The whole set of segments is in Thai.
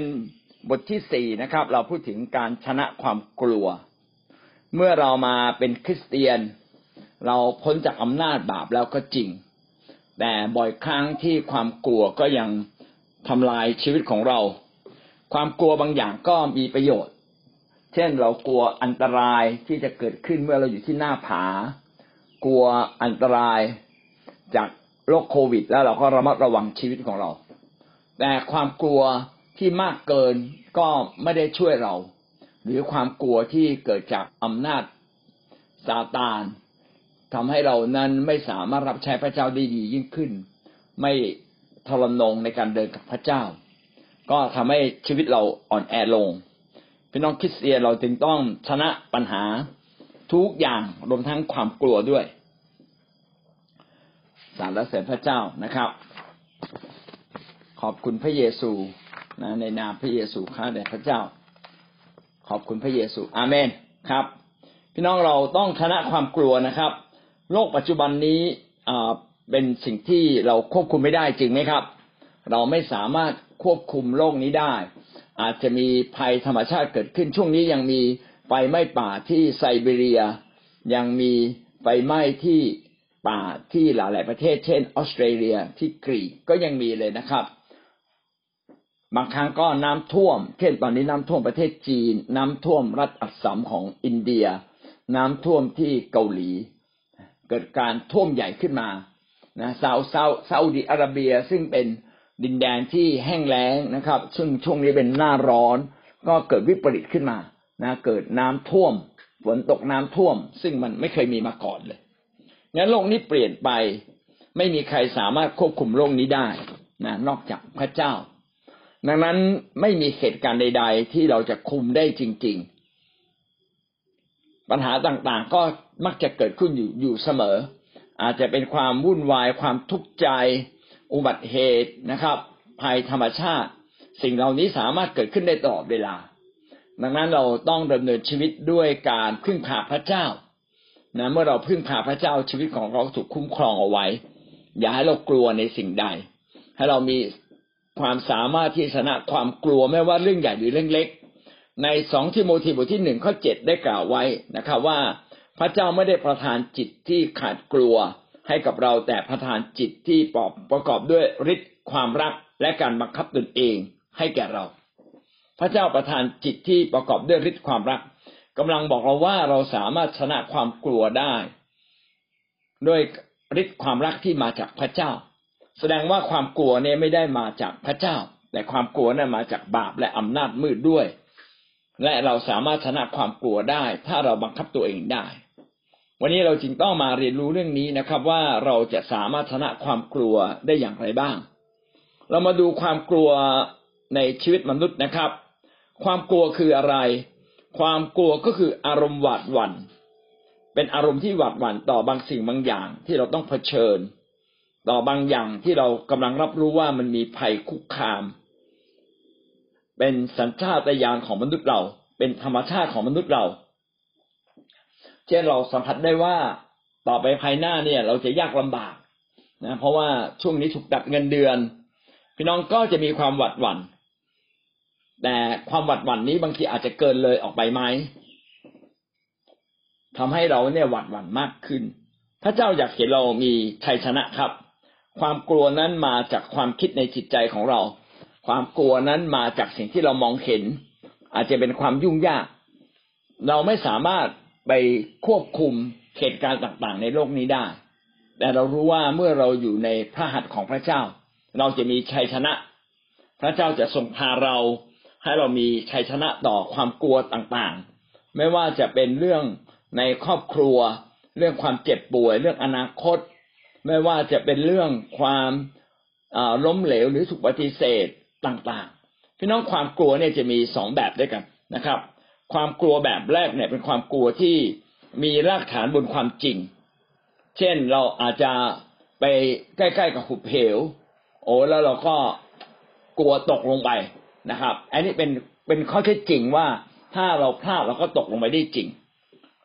เป็นบทที่สี่นะครับ เราพูดถึงการชนะความกลัว เมื่อเรามาเป็นคริสเตียน เราพ้นจากอำนาจบาปแล้วก็จริง แต่บ่อยครั้งที่ความกลัวก็ยังทำลายชีวิตของเรา ความกลัวบางอย่างก็มีประโยชน์ เช่นเรากลัวอันตรายที่จะเกิดขึ้นเมื่อเราอยู่ที่หน้าผา กลัวอันตรายจากโรคโควิด แล้วเราก็ระมัดระวังชีวิตของเรา แต่ความกลัว ที่มากเกินก็ไม่ได้ช่วยเรา หรือความกลัวที่เกิดจากอำนาจซาตานทำให้เรานั้นไม่สามารถรับใช้พระเจ้าได้ดียิ่งขึ้น ไม่ทรนงในการเดินกับพระเจ้า ก็ทำให้ชีวิตเราอ่อนแอลงพี่น้องคริสเตียนเราจึงต้องชนะปัญหาทุกอย่างรวมทั้งความกลัวด้วยสารเสริญพระเจ้านะครับ ขอบคุณพระเยซู นะในนามพระเยซูข้าแด่พระเจ้า ขอบคุณพระเยซู อาเมนครับ พี่น้องเราต้องชนะความกลัวนะครับ โลกปัจจุบันนี้เป็นสิ่งที่เราควบคุมไม่ได้จริงไหมครับ เราไม่สามารถควบคุมโลกนี้ได้ อาจจะมีภัยธรรมชาติเกิดขึ้นช่วงนี้ยังมีไฟไหม้ป่าที่ไซบีเรีย ยังมีไฟไหม้ที่ป่าที่หลาย ๆ ประเทศ เช่น ออสเตรเลียที่กรีกก็ยังมีเลยนะครับ บางครั้งก็น้ำท่วม เช่นตอนนี้น้ำท่วมประเทศจีน น้ำท่วมรัฐอัสสัมของอินเดีย น้ำท่วมที่เกาหลี เกิดการท่วมใหญ่ขึ้นมานะซาอุซาซาอุดิอาระเบียซึ่งเป็นดินแดนที่แห้งแล้งนะครับ ซึ่งช่วงนี้เป็นหน้าร้อน ก็เกิดวิปริตขึ้นมานะเกิดน้ำท่วมฝนตกน้ำท่วม ซึ่งมันไม่เคยมีมาก่อนเลยงั้นโลกนี้เปลี่ยนไป ไม่มีใครสามารถควบคุมโลกนี้ได้นะนอกจากพระเจ้า ดังนั้นไม่มีเหตุการณ์ใด ๆ ที่เราจะคุมได้จริง ๆ ปัญหาต่างๆ ก็มักจะเกิดขึ้นอยู่อยู่เสมอ อาจจะเป็นความวุ่นวายความทุกข์ใจ อุบัติเหตุนะครับ ภัยธรรมชาติ สิ่งเหล่านี้สามารถเกิดขึ้นได้ตลอดเวลา ดังนั้นเราต้องดำเนินชีวิตด้วยการพึ่งพาพระเจ้านะเมื่อเราพึ่งพาพระเจ้าชีวิตของเราถูกคุ้มครองเอาไว้ อย่าให้เรากลัวในสิ่งใด ให้เรามี ความสามารถที่ชนะความกลัวไม่ว่าเรื่องใหญ่หรือเรื่องเล็ก ในสองทิโมธีบทที่หนึ่งข้อเจ็ดได้กล่าวไว้นะครับว่าพระเจ้าไม่ได้ประทานจิตที่ขาดกลัวให้กับเราแต่ประทานจิตที่ปอบประกอบด้วยฤทธิ์ความรักและการบังคับตนเองให้แก่เรา พระเจ้าประทานจิตที่ประกอบด้วยฤทธิ์ความรักกำลังบอกเราว่าเราสามารถชนะความกลัวได้ ด้วยฤทธิ์ความรักที่มาจากพระเจ้า แสดงว่าความกลัวเนี่ยไม่ได้มาจากพระเจ้า แต่ความกลัวนั้นมาจากบาปและอำนาจมืดด้วย และเราสามารถชนะความกลัวได้ ถ้าเราบังคับตัวเองได้ วันนี้เราจึงต้องมาเรียนรู้เรื่องนี้นะครับ ว่าเราจะสามารถชนะความกลัวได้อย่างไรบ้าง เรามาดูความกลัวในชีวิตมนุษย์นะครับ ความกลัวคืออะไร ความกลัวก็คืออารมณ์หวาดหวัน่นเป็นอารมณ์ที่หวาดหวั่นต่อบางสิ่งบางอย่างที่เราต้องเผชิญ ต่อบางอย่างที่เรากำลังรับรู้ว่ามันมีภัยคุกคาม เป็นสัญชาตญาณของมนุษย์เรา เป็นธรรมชาติของมนุษย์เราเช่นเราสัมผัสได้ว่าต่อไปภายหน้าเนี่ย เราจะยากลำบากนะเพราะว่าช่วงนี้ถูกตัดเงินเดือน พี่น้องก็จะมีความหวาดหวัน่นแต่ความหวัดหวั่นนี้บางทีอาจจะเกินเลยออกไปไหมทำให้เราเนี่ยหวัดหวั่นมากขึ้น พระเจ้าอยากเห็นเรามีชัยชนะครับ ความกลัวนั้นมาจากความคิดในจิตใจของเรา ความกลัวนั้นมาจากสิ่งที่เรามองเห็น อาจจะเป็นความยุ่งยาก เราไม่สามารถไปควบคุมเหตุการณ์ต่างๆ ในโลกนี้ได้ แต่เรารู้ว่าเมื่อเราอยู่ในพระหัตถ์ของพระเจ้า เราจะมีชัยชนะ พระเจ้าจะทรงพาเรา ให้เรามีชัยชนะต่อความกลัวต่างๆ ไม่ว่าจะเป็นเรื่องในครอบครัว เรื่องความเจ็บป่วย เรื่องอนาคต ไม่ว่าจะเป็นเรื่องความล้มเหลวหรือถูกปฏิเสธต่างๆ พี่น้องความกลัวเนี่ยจะมีสองแบบด้วยกันนะครับ ความกลัวแบบแรกเนี่ยเป็นความกลัวที่มีรากฐานบนความจริง เช่นเราอาจจะไปใกล้ๆกับหุบเหว โอ้แล้วเราก็กลัวตกลงไปนะครับ อันนี้เป็นเป็นข้อเท็จจริงว่าถ้าเราพลาดเราก็ตกลงไปได้จริง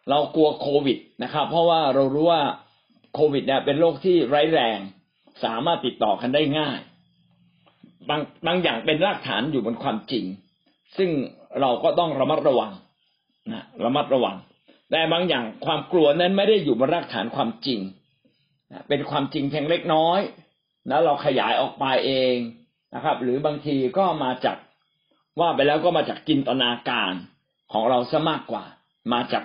เรากลัวโควิดนะครับ เพราะว่าเรารู้ว่า โควิดเนี่ยเป็นโรคที่ร้ายแรง สามารถติดต่อกันได้ง่าย บางบางอย่างเป็นรากฐานอยู่บนความจริง ซึ่งเราก็ต้องระมัดระวังนะระมัดระวัง แต่บางอย่างความกลัวนั้นไม่ได้อยู่บนรากฐานความจริงนะเป็นความจริงเพียงเล็กน้อยแล้วเราขยายออกไปเองนะครับ หรือบางทีก็มาจากว่าไปแล้วก็มาจากจินตนาการของเราซะมากกว่า มาจาก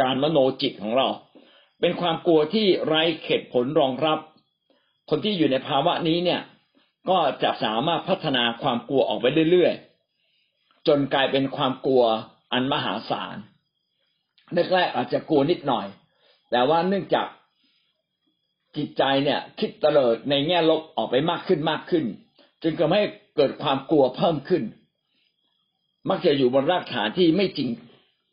การมโนจิตของเรา เป็นความกลัวที่ไร้เหตุผลรองรับ คนที่อยู่ในภาวะนี้เนี่ย ก็จะสามารถพัฒนาความกลัวออกไปเรื่อยๆ จนกลายเป็นความกลัวอันมหาศาลแรกๆอาจจะกลัวนิดหน่อย แต่ว่าเนื่องจากจิตใจเนี่ย คิดเตลิดในแง่ลบออกไปมากขึ้นมากขึ้นจึงทำให้เกิดความกลัวเพิ่มขึ้น มักจะอยู่บนรากฐานที่ไม่จริง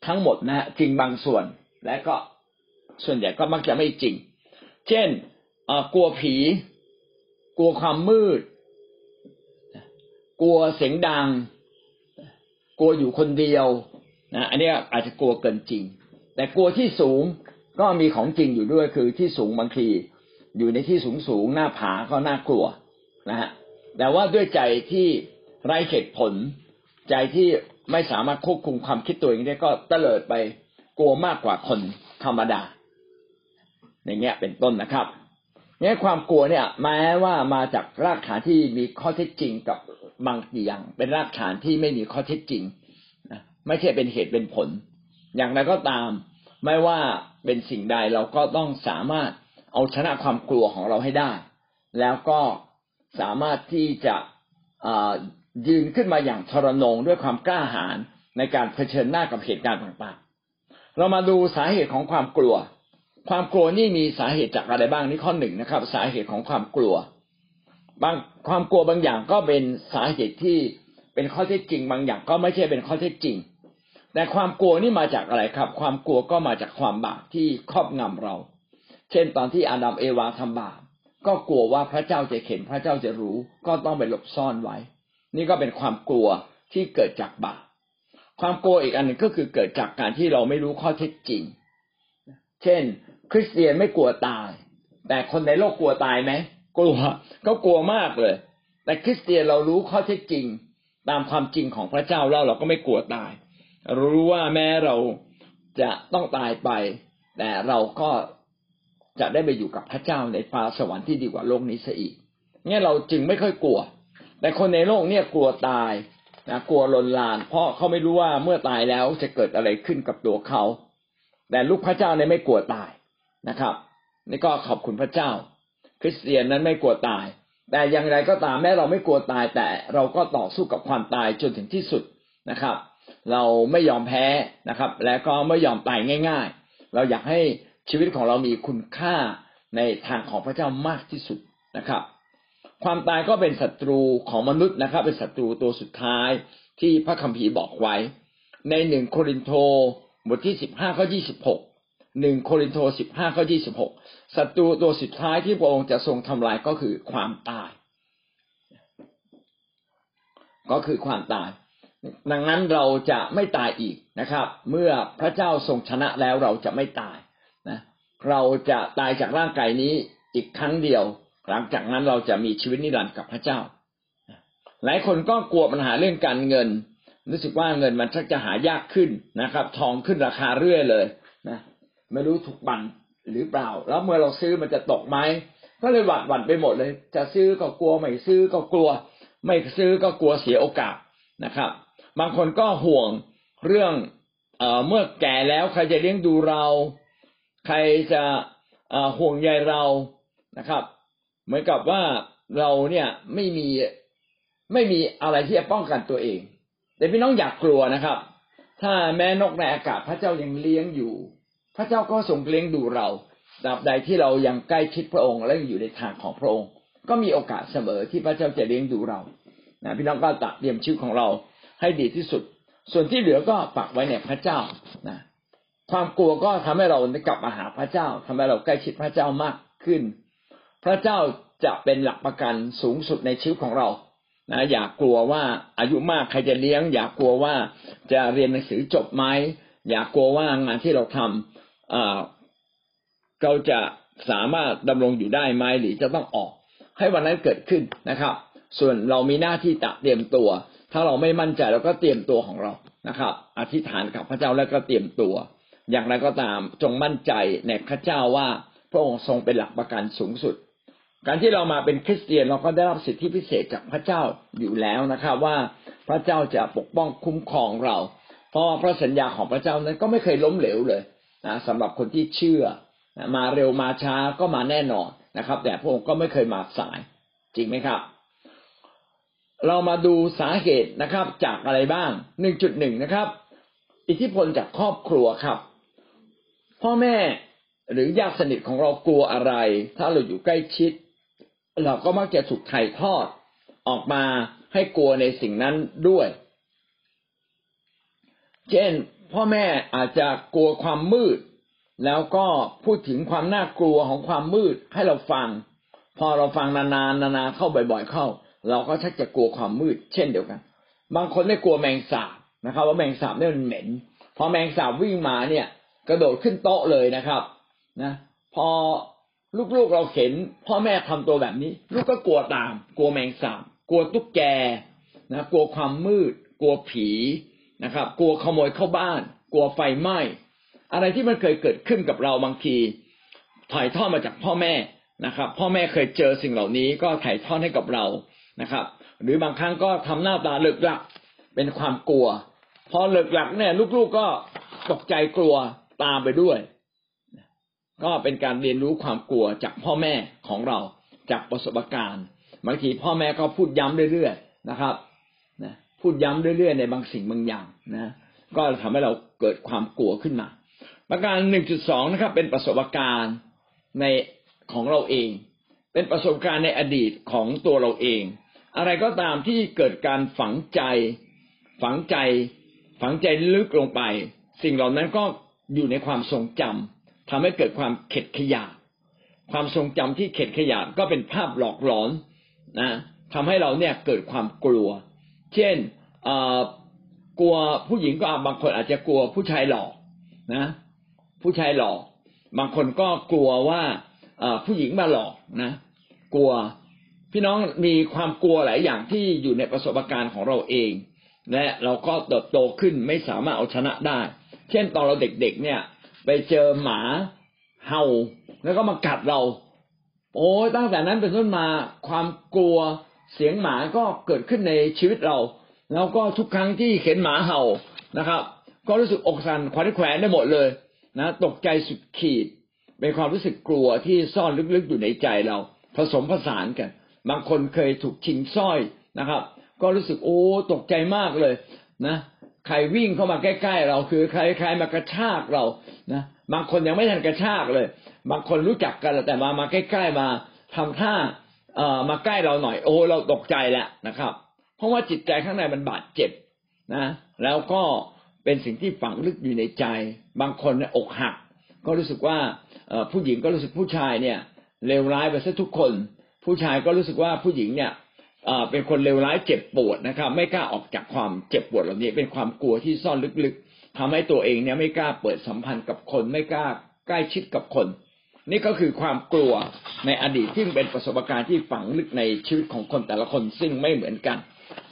ทั้งหมดนะฮะจริงบางส่วนและก็ ส่วนใหญ่ก็มักจะไม่จริง เช่นกลัวผี กลัวความมืด กลัวเสียงดัง กลัวอยู่คนเดียวนะอันนี้อาจจะกลัวเกินจริง แต่กลัวที่สูงก็มีของจริงอยู่ด้วยคือที่สูงบางที อยู่ในที่สูงสูงหน้าผาก็น่ากลัวนะฮะแต่ว่าด้วยใจที่ไร้เหตุผล ใจที่ไม่สามารถควบคุมความคิดตัวเองได้ก็เตลิดไปกลัวมากกว่าคนธรรมดา ในเงี้ยเป็นต้นนะครับเนี่ยความกลัวเนี่ยแม้ว่ามาจากรากฐานที่มีข้อเท็จจริงกับบางอย่าง เป็นรากฐานที่ไม่มีข้อเท็จจริงไม่ใช่เป็นเหตุเป็นผล อย่างไรก็ตาม ไม่ว่าเป็นสิ่งใดเราก็ต้องสามารถเอาชนะความกลัวของเราให้ได้ แล้วก็สามารถที่จะยืนขึ้นมาอย่างทรนงด้วยความกล้าหาญในการเผชิญหน้ากับเหตุการณ์ต่างๆ เรามาดูสาเหตุของความกลัว ความกลัวนี่มีสาเหตุจากอะไรบ้างนี่ข้อหนึ่งนะครับ สาเหตุของความกลัว บางความกลัวบางอย่างก็เป็นสาเหตุที่เป็นข้อเท็จจริง บางอย่างก็ไม่ใช่เป็นข้อเท็จจริง แต่ความกลัวนี่มาจากอะไรครับ ความกลัวก็มาจากความบาปที่ครอบงำเรา เช่นตอนที่อาดัมเอวาทำบาปก็กลัวว่าพระเจ้าจะเห็นพระเจ้าจะรู้ ก็ต้องไปหลบซ่อนไว้ นี่ก็เป็นความกลัวที่เกิดจากบาปความกลัวอีกอันหนึ่งก็คือเกิดจากการที่เราไม่รู้ข้อเท็จจริง เช่น คริสเตียนไม่กลัวตาย แต่คนในโลกกลัวตายไหมกลัวก็กลัวมากเลย แต่คริสเตียนเรารู้ข้อเท็จจริงตามความจริงของพระเจ้าแล้วเราก็ไม่กลัวตาย รู้ว่าแม้เราจะต้องตายไป แต่เราก็จะได้ไปอยู่กับพระเจ้าในฟ้าสวรรค์ที่ดีกว่าโลกนี้เสียอีกเนี่ยเราจึงไม่ค่อยกลัว แต่คนในโลกเนี่ยกลัวตายนะกลัวลนลาน เพราะเขาไม่รู้ว่าเมื่อตายแล้วจะเกิดอะไรขึ้นกับตัวเขา แต่ลูกพระเจ้าเนี่ยไม่กลัวตาย นะครับนี่ก็ขอบคุณพระเจ้า คริสเตียนนั้นไม่กลัวตาย แต่อย่างไรก็ตามแม้เราไม่กลัวตาย แต่เราก็ต่อสู้กับความตายจนถึงที่สุดนะครับ เราไม่ยอมแพ้นะครับ และก็ไม่ยอมตายง่าย ๆ เราอยากให้ชีวิตของเรามีคุณค่าในทางของพระเจ้ามากที่สุดนะครับ ความตายก็เป็นศัตรูของมนุษย์นะครับ เป็นศัตรูตัวสุดท้ายที่พระคัมภีร์บอกไว้ ในหนึ่งโครินโตบทที่สิบห้าข้อยี่สิบหก หนึ่งโครินโตสิบห้าข้อยี่สิบหกศัตรูตัวสุดท้ายที่พระองค์จะทรงทำลายก็คือความตาย ก็คือความตาย ดังนั้นเราจะไม่ตายอีกนะครับ เมื่อพระเจ้าทรงชนะแล้วเราจะไม่ตายนะเราจะตายจากร่างกายนี้อีกครั้งเดียว หลังจากนั้นเราจะมีชีวิตนิรันดร์กับพระเจ้า หลายคนก็กลัวปัญหาเรื่องการเงิน รู้สึกว่าเงินมันชักจะหายากขึ้นนะครับ ทองขึ้นราคาเรื่อยเลย ไม่รู้ถูกบันหรือเปล่า แล้วเมื่อเราซื้อมันจะตกไหมก็เลยหวั่นหวั่นไปหมดเลย จะซื้อก็กลัวไม่ซื้อก็กลัว ไม่ซื้อก็กลัวเสียโอกาสนะครับ บางคนก็ห่วงเรื่องเอเมื่อแก่แล้วใครจะเลี้ยงดูเรา ใครจะห่วงใยเรานะครับ เหมือนกับว่าเราเนี่ยไม่มีไม่มีอะไรที่จะป้องกันตัวเอง แต่พี่น้องอยากกลัวนะครับ ถ้าแม้นกในอากาศพระเจ้ายังเลี้ยงอยู่ พระเจ้าก็ทรงเลี้ยงดูเราตราบใดที่เรายังใกล้ชิดพระองค์และอยู่ในทางของพระองค์ ก็มีโอกาสเสมอที่พระเจ้าจะเลี้ยงดูเรานะพี่น้องก็ตัดเตรียมชีวิตของเราให้ดีที่สุด ส่วนที่เหลือก็ฝากไว้ในพระเจ้านะความกลัวก็ทำให้เราได้กลับมาหาพระเจ้าทำให้เราใกล้ชิดพระเจ้ามากขึ้น พระเจ้าจะเป็นหลักประกันสูงสุดในชีวิตของเรานะอย่ากกลัวว่าอายุมากใครจะเลี้ยง อย่ากกลัวว่าจะเรียนหนังสือจบไหมอย่ากกลัวว่างานที่เราทำ เราจะสามารถดำรงอยู่ได้ไหมหรือจะต้องออก ให้วันนั้นเกิดขึ้นนะครับ ส่วนเรามีหน้าที่ตะเตรียมตัว ถ้าเราไม่มั่นใจเราก็เตรียมตัวของเรานะครับ อธิษฐานกับพระเจ้าแล้วก็เตรียมตัว อย่างไรก็ตามจงมั่นใจในพระเจ้าว่าพระองค์ทรงเป็นหลักประกันสูงสุด การที่เรามาเป็นคริสเตียนเราก็ได้รับสิทธิพิเศษจากพระเจ้าอยู่แล้วนะครับ ว่าพระเจ้าจะปกป้องคุ้มครองเรา เพราะพระสัญญาของพระเจ้านั้นก็ไม่เคยล้มเหลวเลย นะสำหรับคนที่เชื่อนะมาเร็วมาช้าก็มาแน่นอนนะครับ แต่พระองค์ก็ไม่เคยมาสาย จริงไหมครับ เรามาดูสาเหตุนะครับ จากอะไรบ้างหนึ่งจุดหนึ่งนะครับ อิทธิพลจากครอบครัวครับ พ่อแม่หรือญาติสนิทของเรากลัวอะไร ถ้าเราอยู่ใกล้ชิด เราก็มักจะถูกถ่ายทอด ออกมาให้กลัวในสิ่งนั้นด้วย เช่น พ่อแม่อาจจะกลัวความมืด แล้วก็พูดถึงความน่ากลัวของความมืดให้เราฟัง พอเราฟังนานๆนานๆเข้าบ่อย ๆ เข้า เราก็ชักจะกลัวความมืด เช่นเดียวกัน บางคนไม่กลัวแมงสาบนะครับ ว่าแมงสาบเนี่ยมันเหม็น พอแมงสาบวิ่งมาเนี่ย กระโดดขึ้นโต๊ะเลยนะครับนะพอลูกๆเราเห็น พ่อแม่ทำตัวแบบนี้ ลูกก็กลัวตาม กลัวแมงสาบกลัวตุ๊กแกนะกลัวความมืด กลัวผี นะครับ กลัวขโมยเข้าบ้าน กลัวไฟไหม้อะไรที่มันเคยเกิดขึ้นกับเราบางทีถ่ายทอดมาจากพ่อแม่นะครับ พ่อแม่เคยเจอสิ่งเหล่านี้ก็ถ่ายทอดให้กับเรานะครับ หรือบางครั้งก็ทำหน้าตาเลิกหลักเป็นความกลัว พอเลิกหลักเนี่ย ลูกๆก็ตกใจกลัวตามไปด้วย ก็เป็นการเรียนรู้ความกลัวจากพ่อแม่ของเราจากประสบการณ์บางทีพ่อแม่ก็พูดย้ำเรื่อยๆนะครับ พูดย้ำเรื่อยๆในบางสิ่งบางอย่างนะ ก็ทำให้เราเกิดความกลัวขึ้นมา ประการหนึ่งจุดสองนะครับ เป็นประสบการณ์ในของเราเอง เป็นประสบการณ์ในอดีตของตัวเราเอง อะไรก็ตามที่เกิดการฝังใจ ฝังใจ ฝังใจลึกลงไป สิ่งเหล่านั้นก็อยู่ในความทรงจำทำให้เกิดความเข็ดขยาดความทรงจำที่เข็ดขยาดก็เป็นภาพหลอกหลอนนะทำให้เราเนี่ยเกิดความกลัว เช่นกลัวผู้หญิงก็บางคนอาจจะกลัวผู้ชายหลอกนะ ผู้ชายหลอก บางคนก็กลัวว่าผู้หญิงมาหลอกนะ กลัวพี่น้องมีความกลัวหลายอย่างที่อยู่ในประสบการณ์ของเราเอง และเราก็เติบโตขึ้นไม่สามารถเอาชนะได้ เช่นตอนเราเด็กๆเนี่ย ไปเจอหมาเห่า แล้วก็มากัดเรา โอ้ตั้งแต่นั้นเป็นต้นมาความกลัว เสียงหมาก็เกิดขึ้นในชีวิตเรา แล้วก็ทุกครั้งที่เห็นหมาเห่านะครับ ก็รู้สึกอกสั่นขวัญแขวนได้หมดเลยนะตกใจสุดขีดเป็นความรู้สึกกลัวที่ซ่อนลึกๆอยู่ในใจเรา ผสมผสานกัน บางคนเคยถูกชิงสร้อยนะครับ ก็รู้สึกโอ้ตกใจมากเลยนะใครวิ่งเข้ามาใกล้ ๆ เราคือใครใครมากระชากเรานะบางคนยังไม่ทันกระชากเลย บางคนรู้จักกันแต่มามาใกล้ ๆมาทำท่า เอ่อมาใกล้เราหน่อย โอ้เราตกใจแล้วนะครับ เพราะว่าจิตใจข้างในมันบาดเจ็บนะ แล้วก็เป็นสิ่งที่ฝังลึกอยู่ในใจ บางคนเนี่ยอกหัก ก็รู้สึกว่าผู้หญิงก็รู้สึกผู้ชายเนี่ยเลวร้ายไปซะทุกคน ผู้ชายก็รู้สึกว่าผู้หญิงเนี่ยเป็นคนเลวร้ายเจ็บปวดนะครับ ไม่กล้าออกจากความเจ็บปวดเหล่านี้ เป็นความกลัวที่ซ่อนลึกๆทำให้ตัวเองเนี่ยไม่กล้าเปิดสัมพันธ์กับคน ไม่กล้าใกล้ชิดกับคน นี่ก็คือความกลัวในอดีตที่เป็นประสบการณ์ที่ฝังลึกในชีวิตของคนแต่ละคนซึ่งไม่เหมือนกัน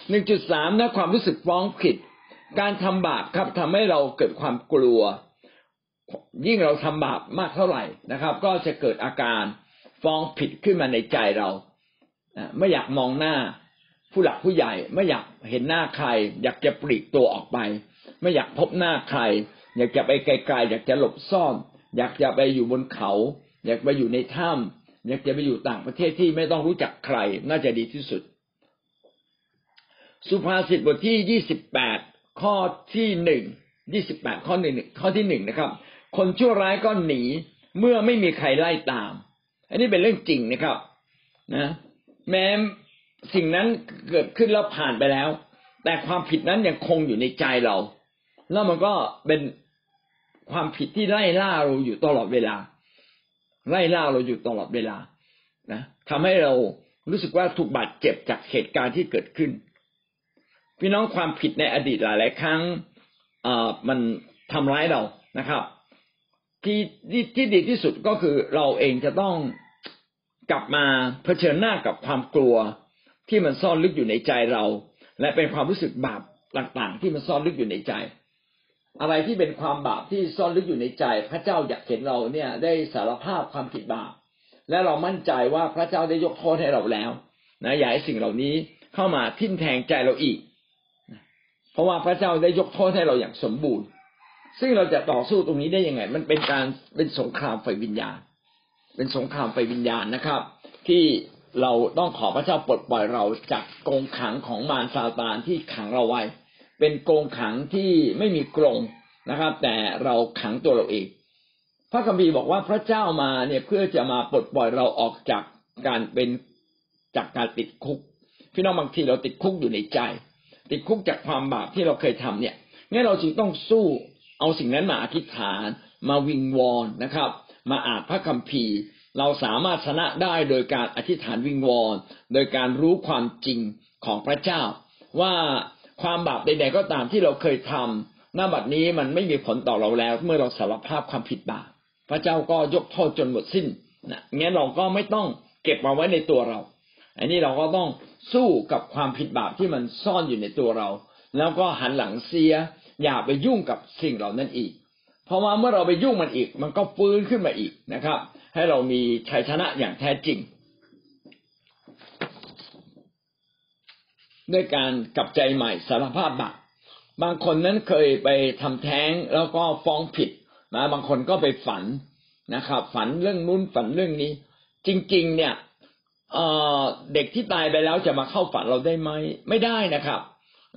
หนึ่งจุดสามนะความรู้สึกฟ้องผิด การทำบาปครับทำให้เราเกิดความกลัว ยิ่งเราทำบาปมากเท่าไหร่นะครับ ก็จะเกิดอาการฟ้องผิดขึ้นมาในใจเราไม่อยากมองหน้า ผู้หลักผู้ใหญ่ไม่อยากเห็นหน้าใคร อยากจะปลีกตัวออกไป ไม่อยากพบหน้าใคร อยากจะไปไกลๆอยากจะหลบซ่อน อยากจะไปอยู่บนเขา อยากไปอยู่ในถ้ำอยากจะไปอยู่ต่างประเทศที่ไม่ต้องรู้จักใคร น่าจะดีที่สุด สุภาษิตบทที่ยี่สิบแปดข้อที่หนึ่งยี่สิบแปดข้อหนึ่งข้อที่หนึ่งนะครับ คนชั่วร้ายก็หนีเมื่อไม่มีใครไล่ตาม อันนี้เป็นเรื่องจริงนะครับ นะ แม้สิ่งนั้นเกิดขึ้นแล้วผ่านไปแล้ว แต่ความผิดนั้นยังคงอยู่ในใจเรา แล้วมันก็เป็น ความผิดที่ไล่ล่าเราอยู่ตลอดเวลา ไล่ล่าเราอยู่ตลอดเวลานะทำให้เรารู้สึกว่าถูกบาดเจ็บจากเหตุการณ์ที่เกิดขึ้น พี่น้องความผิดในอดีตหลาย ๆ ครั้งอ่อมันทำร้ายเรานะครับที่ที่ดีที่สุดก็คือเราเองจะต้องกลับมาเผชิญหน้ากับความกลัว ที่มันซ่อนลึกอยู่ในใจเรา และเป็นความรู้สึกบาปต่าง ๆ ที่มันซ่อนลึกอยู่ในใจ อะไรที่เป็นความบาปที่ซ่อนลึกอยู่ในใจ พระเจ้าอยากเห็นเราเนี่ยได้สารภาพความผิดบาป และเรามั่นใจว่าพระเจ้าได้ยกโทษให้เราแล้วนะอย่าให้สิ่งเหล่านี้เข้ามาทิ่มแทงใจเราอีก เพราะว่าพระเจ้าได้ยกโทษให้เราอย่างสมบูรณ์ ซึ่งเราจะต่อสู้ตรงนี้ได้ยังไง มันเป็นการเป็นสงครามไฟวิญญาณ เป็นสงครามไฟวิญญาณนะครับ ที่เราต้องขอพระเจ้าปลดปล่อยเราจากกรงขังของมารซาตานที่ขังเราไว้ เป็นกรงขังที่ไม่มีกรงนะครับ แต่เราขังตัวเราเอง พระคัมภีร์บอกว่าพระเจ้ามาเนี่ยเพื่อจะมาปลดปล่อยเราออกจากการเป็นจากการติดคุก พี่น้องบางทีเราติดคุกอยู่ในใจ ติดคุกจากความบาปที่เราเคยทำเนี่ยงั้นเราจึงต้องสู้เอาสิ่งนั้นมาอธิษฐาน มาวิงวอนนะครับ มาอ่านพระคัมภีร์ เราสามารถชนะได้โดยการอธิษฐานวิงวอน โดยการรู้ความจริงของพระเจ้า ว่า ความบาปใดๆก็ตามที่เราเคยทำหน้าบัดนี้มันไม่มีผลต่อเราแล้ว เมื่อเราสารภาพความผิดบาปพระเจ้าก็ยกโทษจนหมดสิ้นนะงั้นเราก็ไม่ต้องเก็บมาไว้ในตัวเรา อันนี้เราก็ต้องสู้กับความผิดบาปที่มันซ่อนอยู่ในตัวเรา แล้วก็หันหลังเสีย อย่าไปยุ่งกับสิ่งเหล่านั้นอีก เพราะว่าเมื่อเราไปยุ่งมันอีก มันก็ฟื้นขึ้นมาอีกนะครับ ให้เรามีชัยชนะอย่างแท้จริง ด้วยการกลับใจใหม่สารภาพบาปบางคนนั้นเคยไปทำแท้งแล้วก็ฟ้องผิดนะบางคนก็ไปฝันนะครับ ฝันเรื่องนู้นฝันเรื่องนี้ จริง ๆ เนี่ยเด็กที่ตายไปแล้วจะมาเข้าฝันเราได้ไหมไม่ได้นะครับ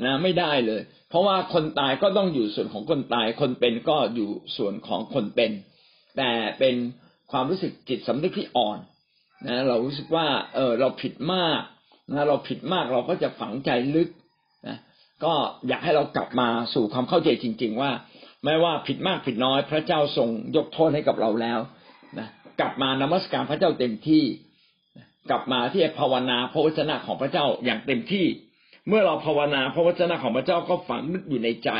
นะไม่ได้เลย เพราะว่าคนตายก็ต้องอยู่ส่วนของคนตาย คนเป็นก็อยู่ส่วนของคนเป็น แต่เป็นความรู้สึกจิตสำนึกที่อ่อนนะเรารู้สึกว่าเออเราผิดมาก นะเราผิดมากเราก็จะฝังใจลึกนะก็อยากให้เรากลับมาสู่ความเข้าใจจริง ๆ ว่า ไม่ว่าผิดมากผิดน้อย พระเจ้าทรงยกโทษให้กับเราแล้วนะกลับมานมัสการพระเจ้าเต็มที่กลับมาที่ภาวนาพระวจนะของพระเจ้าอย่างเต็มที่ เมื่อเราภาวนาพระวจนะของพระเจ้าก็ฝังลึกอยู่ในใจ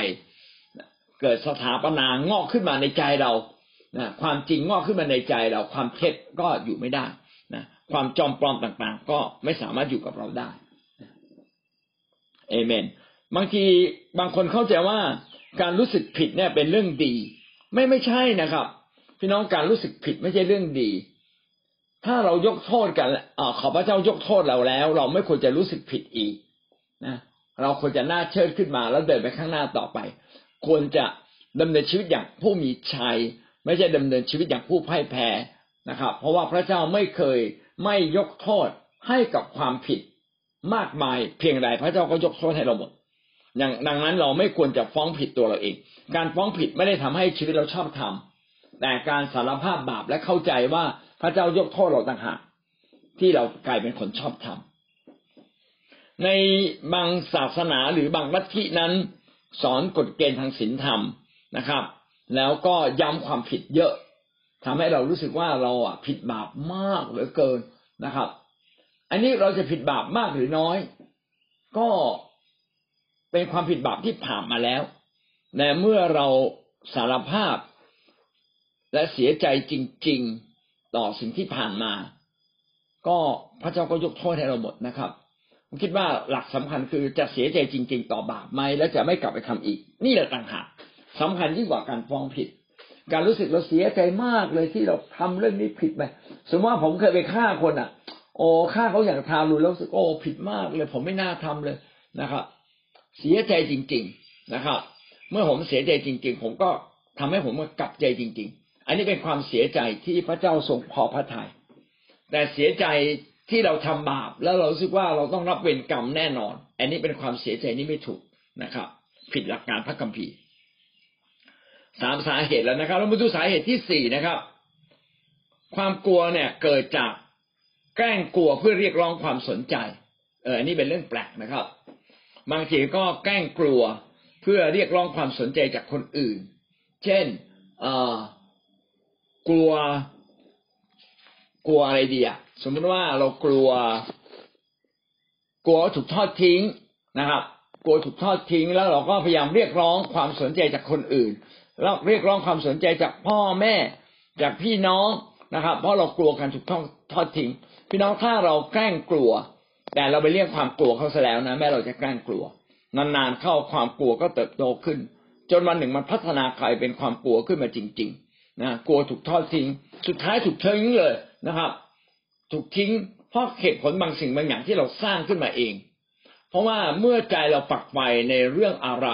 เกิดสถาปนางอกขึ้นมาในใจเรานะความจริงงอกขึ้นมาในใจเราความเท็จก็อยู่ไม่ได้ ความจอมปลอมต่างๆ ก็ไม่สามารถอยู่กับเราได้เอเมน บางทีบางคนเข้าใจว่าการรู้สึกผิดเนี่ยเป็นเรื่องดี ไม่ไม่ใช่นะครับ พี่น้องการรู้สึกผิดไม่ใช่เรื่องดี ถ้าเรายกโทษกันอขอพระเจ้ายกโทษเราแล้ว เราไม่ควรจะรู้สึกผิดอีกนะเราควรจะหน่าเชิดขึ้นมาแล้วเดินไปข้างหน้าต่อไป ควรจะดำเนินชีวิตอย่างผู้มีชัย ไม่ใช่ดำเนินชีวิตอย่างผู้พ่ายแพ้นะครับ เพราะว่าพระเจ้าไม่เคย ไม่ยกโทษให้กับความผิดมากมายเพียงใดพระเจ้าก็ยกโทษให้เราหมดอย่างดังนั้นเราไม่ควรจะฟ้องผิดตัวเราเอง การฟ้องผิดไม่ได้ทำให้ชีวิตเราชอบทำแต่การสารภาพบาปและเข้าใจว่าพระเจ้ายกโทษเราต่างหากที่เรากลายเป็นคนชอบธรรมในบางศาสนาหรือบางลัทธินั้น สอนกฎเกณฑ์ทางศีลธรรมนะครับ แล้วก็ย้ำความผิดเยอะ ทำให้เรารู้สึกว่าเราอะผิดบาปมากเหลือเกินนะครับ อันนี้เราจะผิดบาปมากหรือน้อย ก็เป็นความผิดบาปที่ผ่านมาแล้วแต่เมื่อเราสารภาพและเสียใจจริง ๆต่อสิ่งที่ผ่านมา ก็พระเจ้าก็ยกโทษให้เราหมดนะครับผมคิดว่าหลักสำคัญคือจะเสียใจจริง ๆ ต่อบาปไหมแล้วจะไม่กลับไปทำอีก นี่แหละต่างหากสำคัญยิ่งกว่าการฟ้องผิด การรู้สึกเราเสียใจมากเลยที่เราทำเรื่องนี้ผิดไปสมมติว่าผมเคยไปฆ่าคนอะ โอ้ฆ่าเขาอย่างทารุณแล้วรู้สึกโอ้ผิดมากเลย ผมไม่น่าทำเลยนะครับ เสียใจจริง ๆนะครับ เมื่อผมเสียใจจริง ๆ ผมก็ทำให้ผมกลับใจจริง ๆ อันนี้เป็นความเสียใจที่พระเจ้าทรงพอพระทยัยแต่เสียใจที่เราทำบาปแล้วเราสึกว่าเราต้องรับเวรกรรมแน่นอน อันนี้เป็นความเสียใจนี่ไม่ถูกนะครับ ผิดหลักการพระคัมภีร์ สามสาเหตุแล้วนะครับ เรามาดูสาเหตุที่สี่นะครับ ความกลัวเนี่ยเกิดจากแกล้งกลัวเพื่อเรียกร้องความสนใจ เอออันนี้เป็นเรื่องแปลกนะครับ บางทีก็แกล้งกลัวเพื่อเรียกร้องความสนใจจากคนอื่น เช่นเออกลัว กลัวอะไรดีอะสมมติว่าเรากลัว กลัวถูกทอดทิ้งนะครับ กลัวถูกทอดทิ้งแล้วเราก็พยายามเรียกร้องความสนใจจากคนอื่น แล้วเรียกร้องความสนใจจากพ่อแม่จากพี่น้องนะครับ เพราะเรากลัวการถูกทอดทิ้งพี่น้องถ้าเราแกล้งกลัว แต่เราไปเรียกความกลัวเขาซะแล้วนะแม้เราจะแกล้งกลัว นานๆเข้าความกลัวก็เติบโตขึ้น จนวันหนึ่งมันพัฒนากลายเป็นความกลัวขึ้นมาจริง ๆ นะกลัวถูกทอดทิ้ง สุดท้ายถูกทิ้งเลยนะครับ ถูกทิ้งเพราะเหตุผลบางสิ่งบางอย่างที่เราสร้างขึ้นมาเอง เพราะว่าเมื่อใจเราฝักใฝ่ในเรื่องอะไร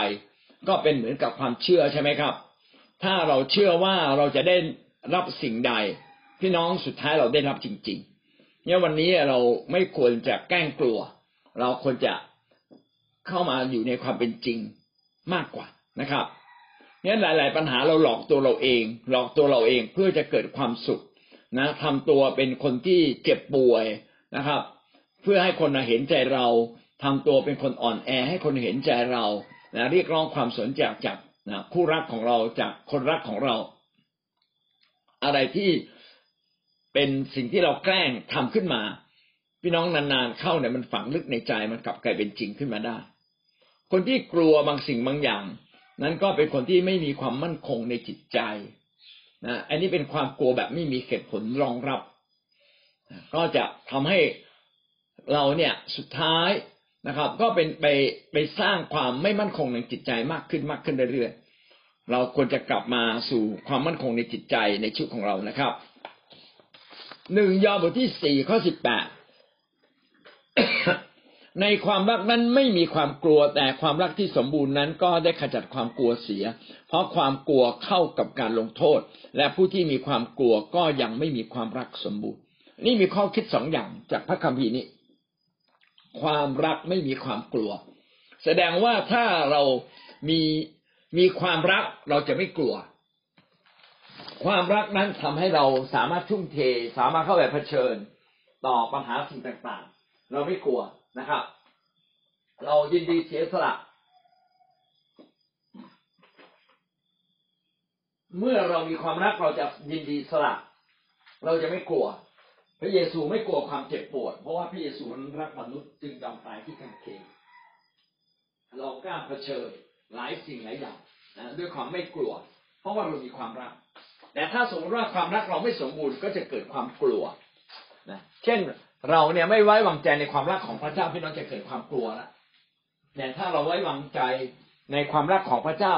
ก็เป็นเหมือนกับความเชื่อใช่ไหมครับ ถ้าเราเชื่อว่าเราจะได้รับสิ่งใด พี่น้องสุดท้ายเราได้รับจริงๆเนี่ยวันนี้เราไม่ควรจะแกล้งกลัว เราควรจะเข้ามาอยู่ในความเป็นจริงมากกว่านะครับเนี่ยหลาย ๆ ปัญหาเราหลอกตัวเราเอง หลอกตัวเราเองเพื่อจะเกิดความสุขนะทำตัวเป็นคนที่เจ็บป่วยนะครับ เพื่อให้คนเห็นใจเราทำตัวเป็นคนอ่อนแอให้คนเห็นใจเรานะเรียกร้องความสนใจจาก นะคู่รักของเราจากคนรักของเรา อะไรที่เป็นสิ่งที่เราแกล้งทำขึ้นมา พี่น้องนานๆเข้าเนี่ยมันฝังลึกในใจมันกลับกลายเป็นจริงขึ้นมาได้ คนที่กลัวบางสิ่งบางอย่าง นั้นก็เป็นคนที่ไม่มีความมั่นคงในจิตใจนะอันนี้เป็นความกลัวแบบไม่มีเหตุผลรองรับ ก็จะทำให้เราเนี่ยสุดท้าย นะครับ ก็เป็นไปไปสร้างความไม่มั่นคงในจิตใจมากขึ้นมากขึ้นเรื่อยๆเราควรจะกลับมาสู่ความมั่นคงในจิตใจในชีวิตของเรานะครับหนึ่งยอห์นบทที่สี่ข้อสิบแปดในความรักนั้นไม่มีความกลัวแต่ความรักที่สมบูรณ์นั้นก็ได้ขจัดความกลัวเสีย เพราะความกลัวเข้ากับการลงโทษ และผู้ที่มีความกลัวก็ยังไม่มีความรักสมบูรณ์ นี่มีข้อคิดสองอย่างจากพระคัมภีร์นี้ ความรักไม่มีความกลัว แสดงว่าถ้าเรามีมีความรักเราจะไม่กลัว ความรักนั้นทำให้เราสามารถทุ่มเท สามารถเข้าไปเผชิญ ต่อปัญหาสิ่งต่างๆ เราไม่กลัวนะครับ เรายินดีเสียสละเมื่อเรามีความรักเราจะยินดีสละ เราจะไม่กลัว พระเยซูไม่กลัวความเจ็บปวด เพราะว่าพระเยซูนั้นรักมนุษย์จึงยอมตายที่กางเขนเรากล้าเผชิญหลายสิ่งหลายอย่างนะด้วยความไม่กลัว เพราะว่าเรามีความรัก แต่ถ้าสมมติว่าความรักเราไม่สมบูรณ์ก็จะเกิดความกลัวนะเช่นเราเนี่ยไม่ไว้วางใจในความรักของพระเจ้าพี่น้องจะเกิดความกลัวล้วแต่ถ้าเราไว้วางใจในความรักของพระเจ้า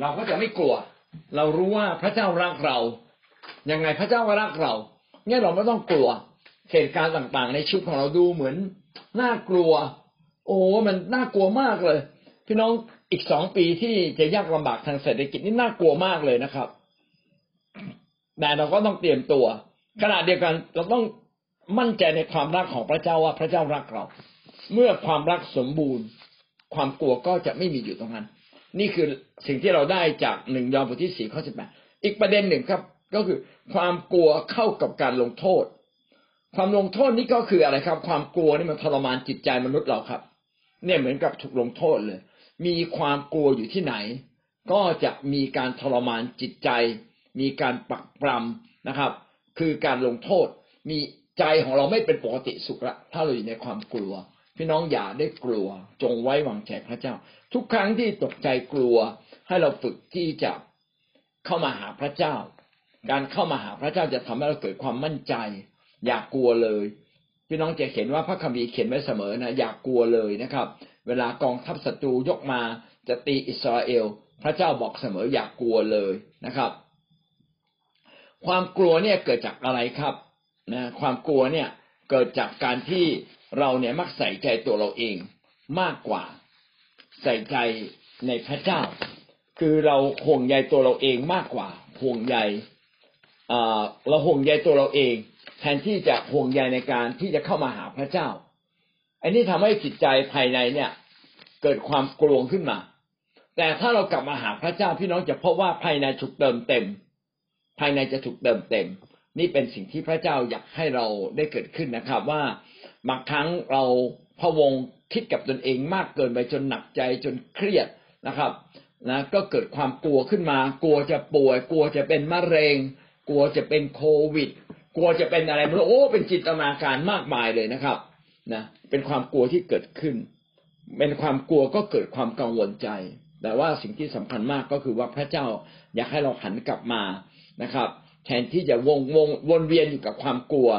เราก็จะไม่กลัว เรารู้ว่าพระเจ้ารักเรายังไงพระเจ้าก็รักเรา เนี่ยเราไม่ต้องกลัวเหตุการณ์ต่างๆ ในชีวิตของเราดูเหมือนน่ากลัว โอ้มันน่ากลัวมากเลย พี่น้องอีกสองปีที่จะยากลำบากทางเศรษฐกิจนี่น่ากลัวมากเลยนะครับแต่เราก็ต้องเตรียมตัวขณะเดียวกันเราต้องมั่นใจในความรักของพระเจ้าว่าพระเจ้ารักเรา เมื่อความรักสมบูรณ์ ความกลัวก็จะไม่มีอยู่ตรงนั้น นี่คือสิ่งที่เราได้จากหนึ่งยอห์นบทที่สี่ข้อสิบแปดอีกประเด็นหนึ่งครับ ก็คือความกลัวเข้ากับการลงโทษ ความลงโทษนี่ก็คืออะไรครับ ความกลัวนี่มันทรมานจิตใจมนุษย์เราครับ เนี่ยเหมือนกับถูกลงโทษเลย มีความกลัวอยู่ที่ไหน ก็จะมีการทรมานจิตใจ มีการปักปรำนะครับ คือการลงโทษ มีใจของเราไม่เป็นปกติสุขละถ้าเราอยู่ในความกลัว พี่น้องอย่าได้กลัว จงไว้วางใจพระเจ้า ทุกครั้งที่ตกใจกลัว ให้เราฝึกที่จะเข้ามาหาพระเจ้า การเข้ามาหาพระเจ้าจะทำให้เราเกิดความมั่นใจ อย่ากกลัวเลยพี่น้องจะเห็นว่าพระคัมภีร์เขียนไว้เสมอนะอย่ากกลัวเลยนะครับ เวลากองทัพศัตรูยกมาจะตีอิสราเอล พระเจ้าบอกเสมออย่ากกลัวเลยนะครับ ความกลัวเนี่ยเกิดจากอะไรครับนะความกลัวเนี่ยเกิดจากการที่เราเนี่ยมักใส่ใจตัวเราเองมากกว่าใส่ใจในพระเจ้า คือเราห่วงใยตัวเราเองมากกว่าห่วงใย เราห่วงใยตัวเราเอง แทนที่จะห่วงใยในการที่จะเข้ามาหาพระเจ้า อันนี้ทำให้จิตใจภายในเนี่ย เกิดความกลัวขึ้นมา แต่ถ้าเรากลับมาหาพระเจ้าพี่น้องจะพบว่าภายในถูกเติมเต็ม ภายในจะถูกเติมเต็ม นี่เป็นสิ่งที่พระเจ้าอยากให้เราได้เกิดขึ้นนะครับ ว่าบางครั้งเราพะวงคิดกับตนเองมากเกินไปจนหนักใจจนเครียดนะครับนะก็เกิดความกลัวขึ้นมา กลัวจะป่วย กลัวจะเป็นมะเร็ง กลัวจะเป็นโควิด กลัวจะเป็นอะไรไม่รู้โอ้เป็นจินตนาการมากมายเลยนะครับนะเป็นความกลัวที่เกิดขึ้น เป็นความกลัวก็เกิดความกังวลใจ แต่ว่าสิ่งที่สำคัญมากก็คือว่าพระเจ้าอยากให้เราหันกลับมานะครับ แทนที่จะวงวงวนเวียนอยู่กับความกลัว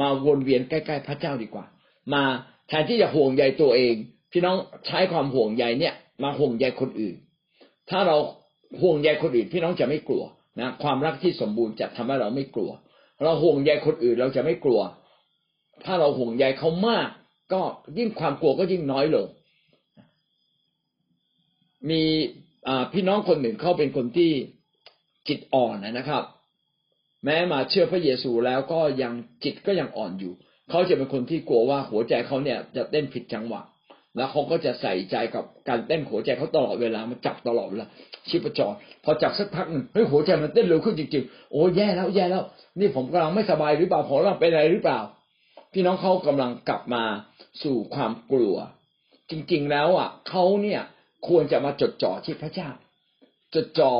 มาวนเวียนใกล้ๆพระเจ้าดีกว่า มาแทนที่จะห่วงใยตัวเองพี่น้องใช้ความห่วงใยเนี่ย มาห่วงใยคนอื่น ถ้าเราห่วงใยคนอื่น พี่น้องจะไม่กลัว นะความรักที่สมบูรณ์จะทำให้เราไม่กลัว เราห่วงใยคนอื่นเราจะไม่กลัว ถ้าเราห่วงใยเขามาก ก็ยิ่งความกลัวก็ยิ่งน้อยลง มีพี่น้องคนหนึ่งเขาเป็นคนที่จิตอ่อนนะครับ แม้มาเชื่อพระเยซูแล้วก็ยังจิตก็ยังอ่อนอยู่ เขาจะเป็นคนที่กลัวว่าหัวใจเขาเนี่ยจะเต้นผิดจังหวะ แล้วเขาก็จะใส่ใจกับการเต้นหัวใจเขาตลอดเวลามันจับตลอดเวลาชีพจร พอจับสักพักหนึ่งเฮ้ยหัวใจมันเต้นเร็วขึ้นจริงๆโอ้แย่แล้วแย่แล้ว นี่ผมกำลังไม่สบายหรือเปล่าผมกำลังเป็นอะไรหรือเปล่า พี่น้องเขากำลังกลับมาสู่ความกลัว จริงๆแล้วอะเขาเนี่ยควรจะมาจดจ่อที่พระเจ้า จดจ่อ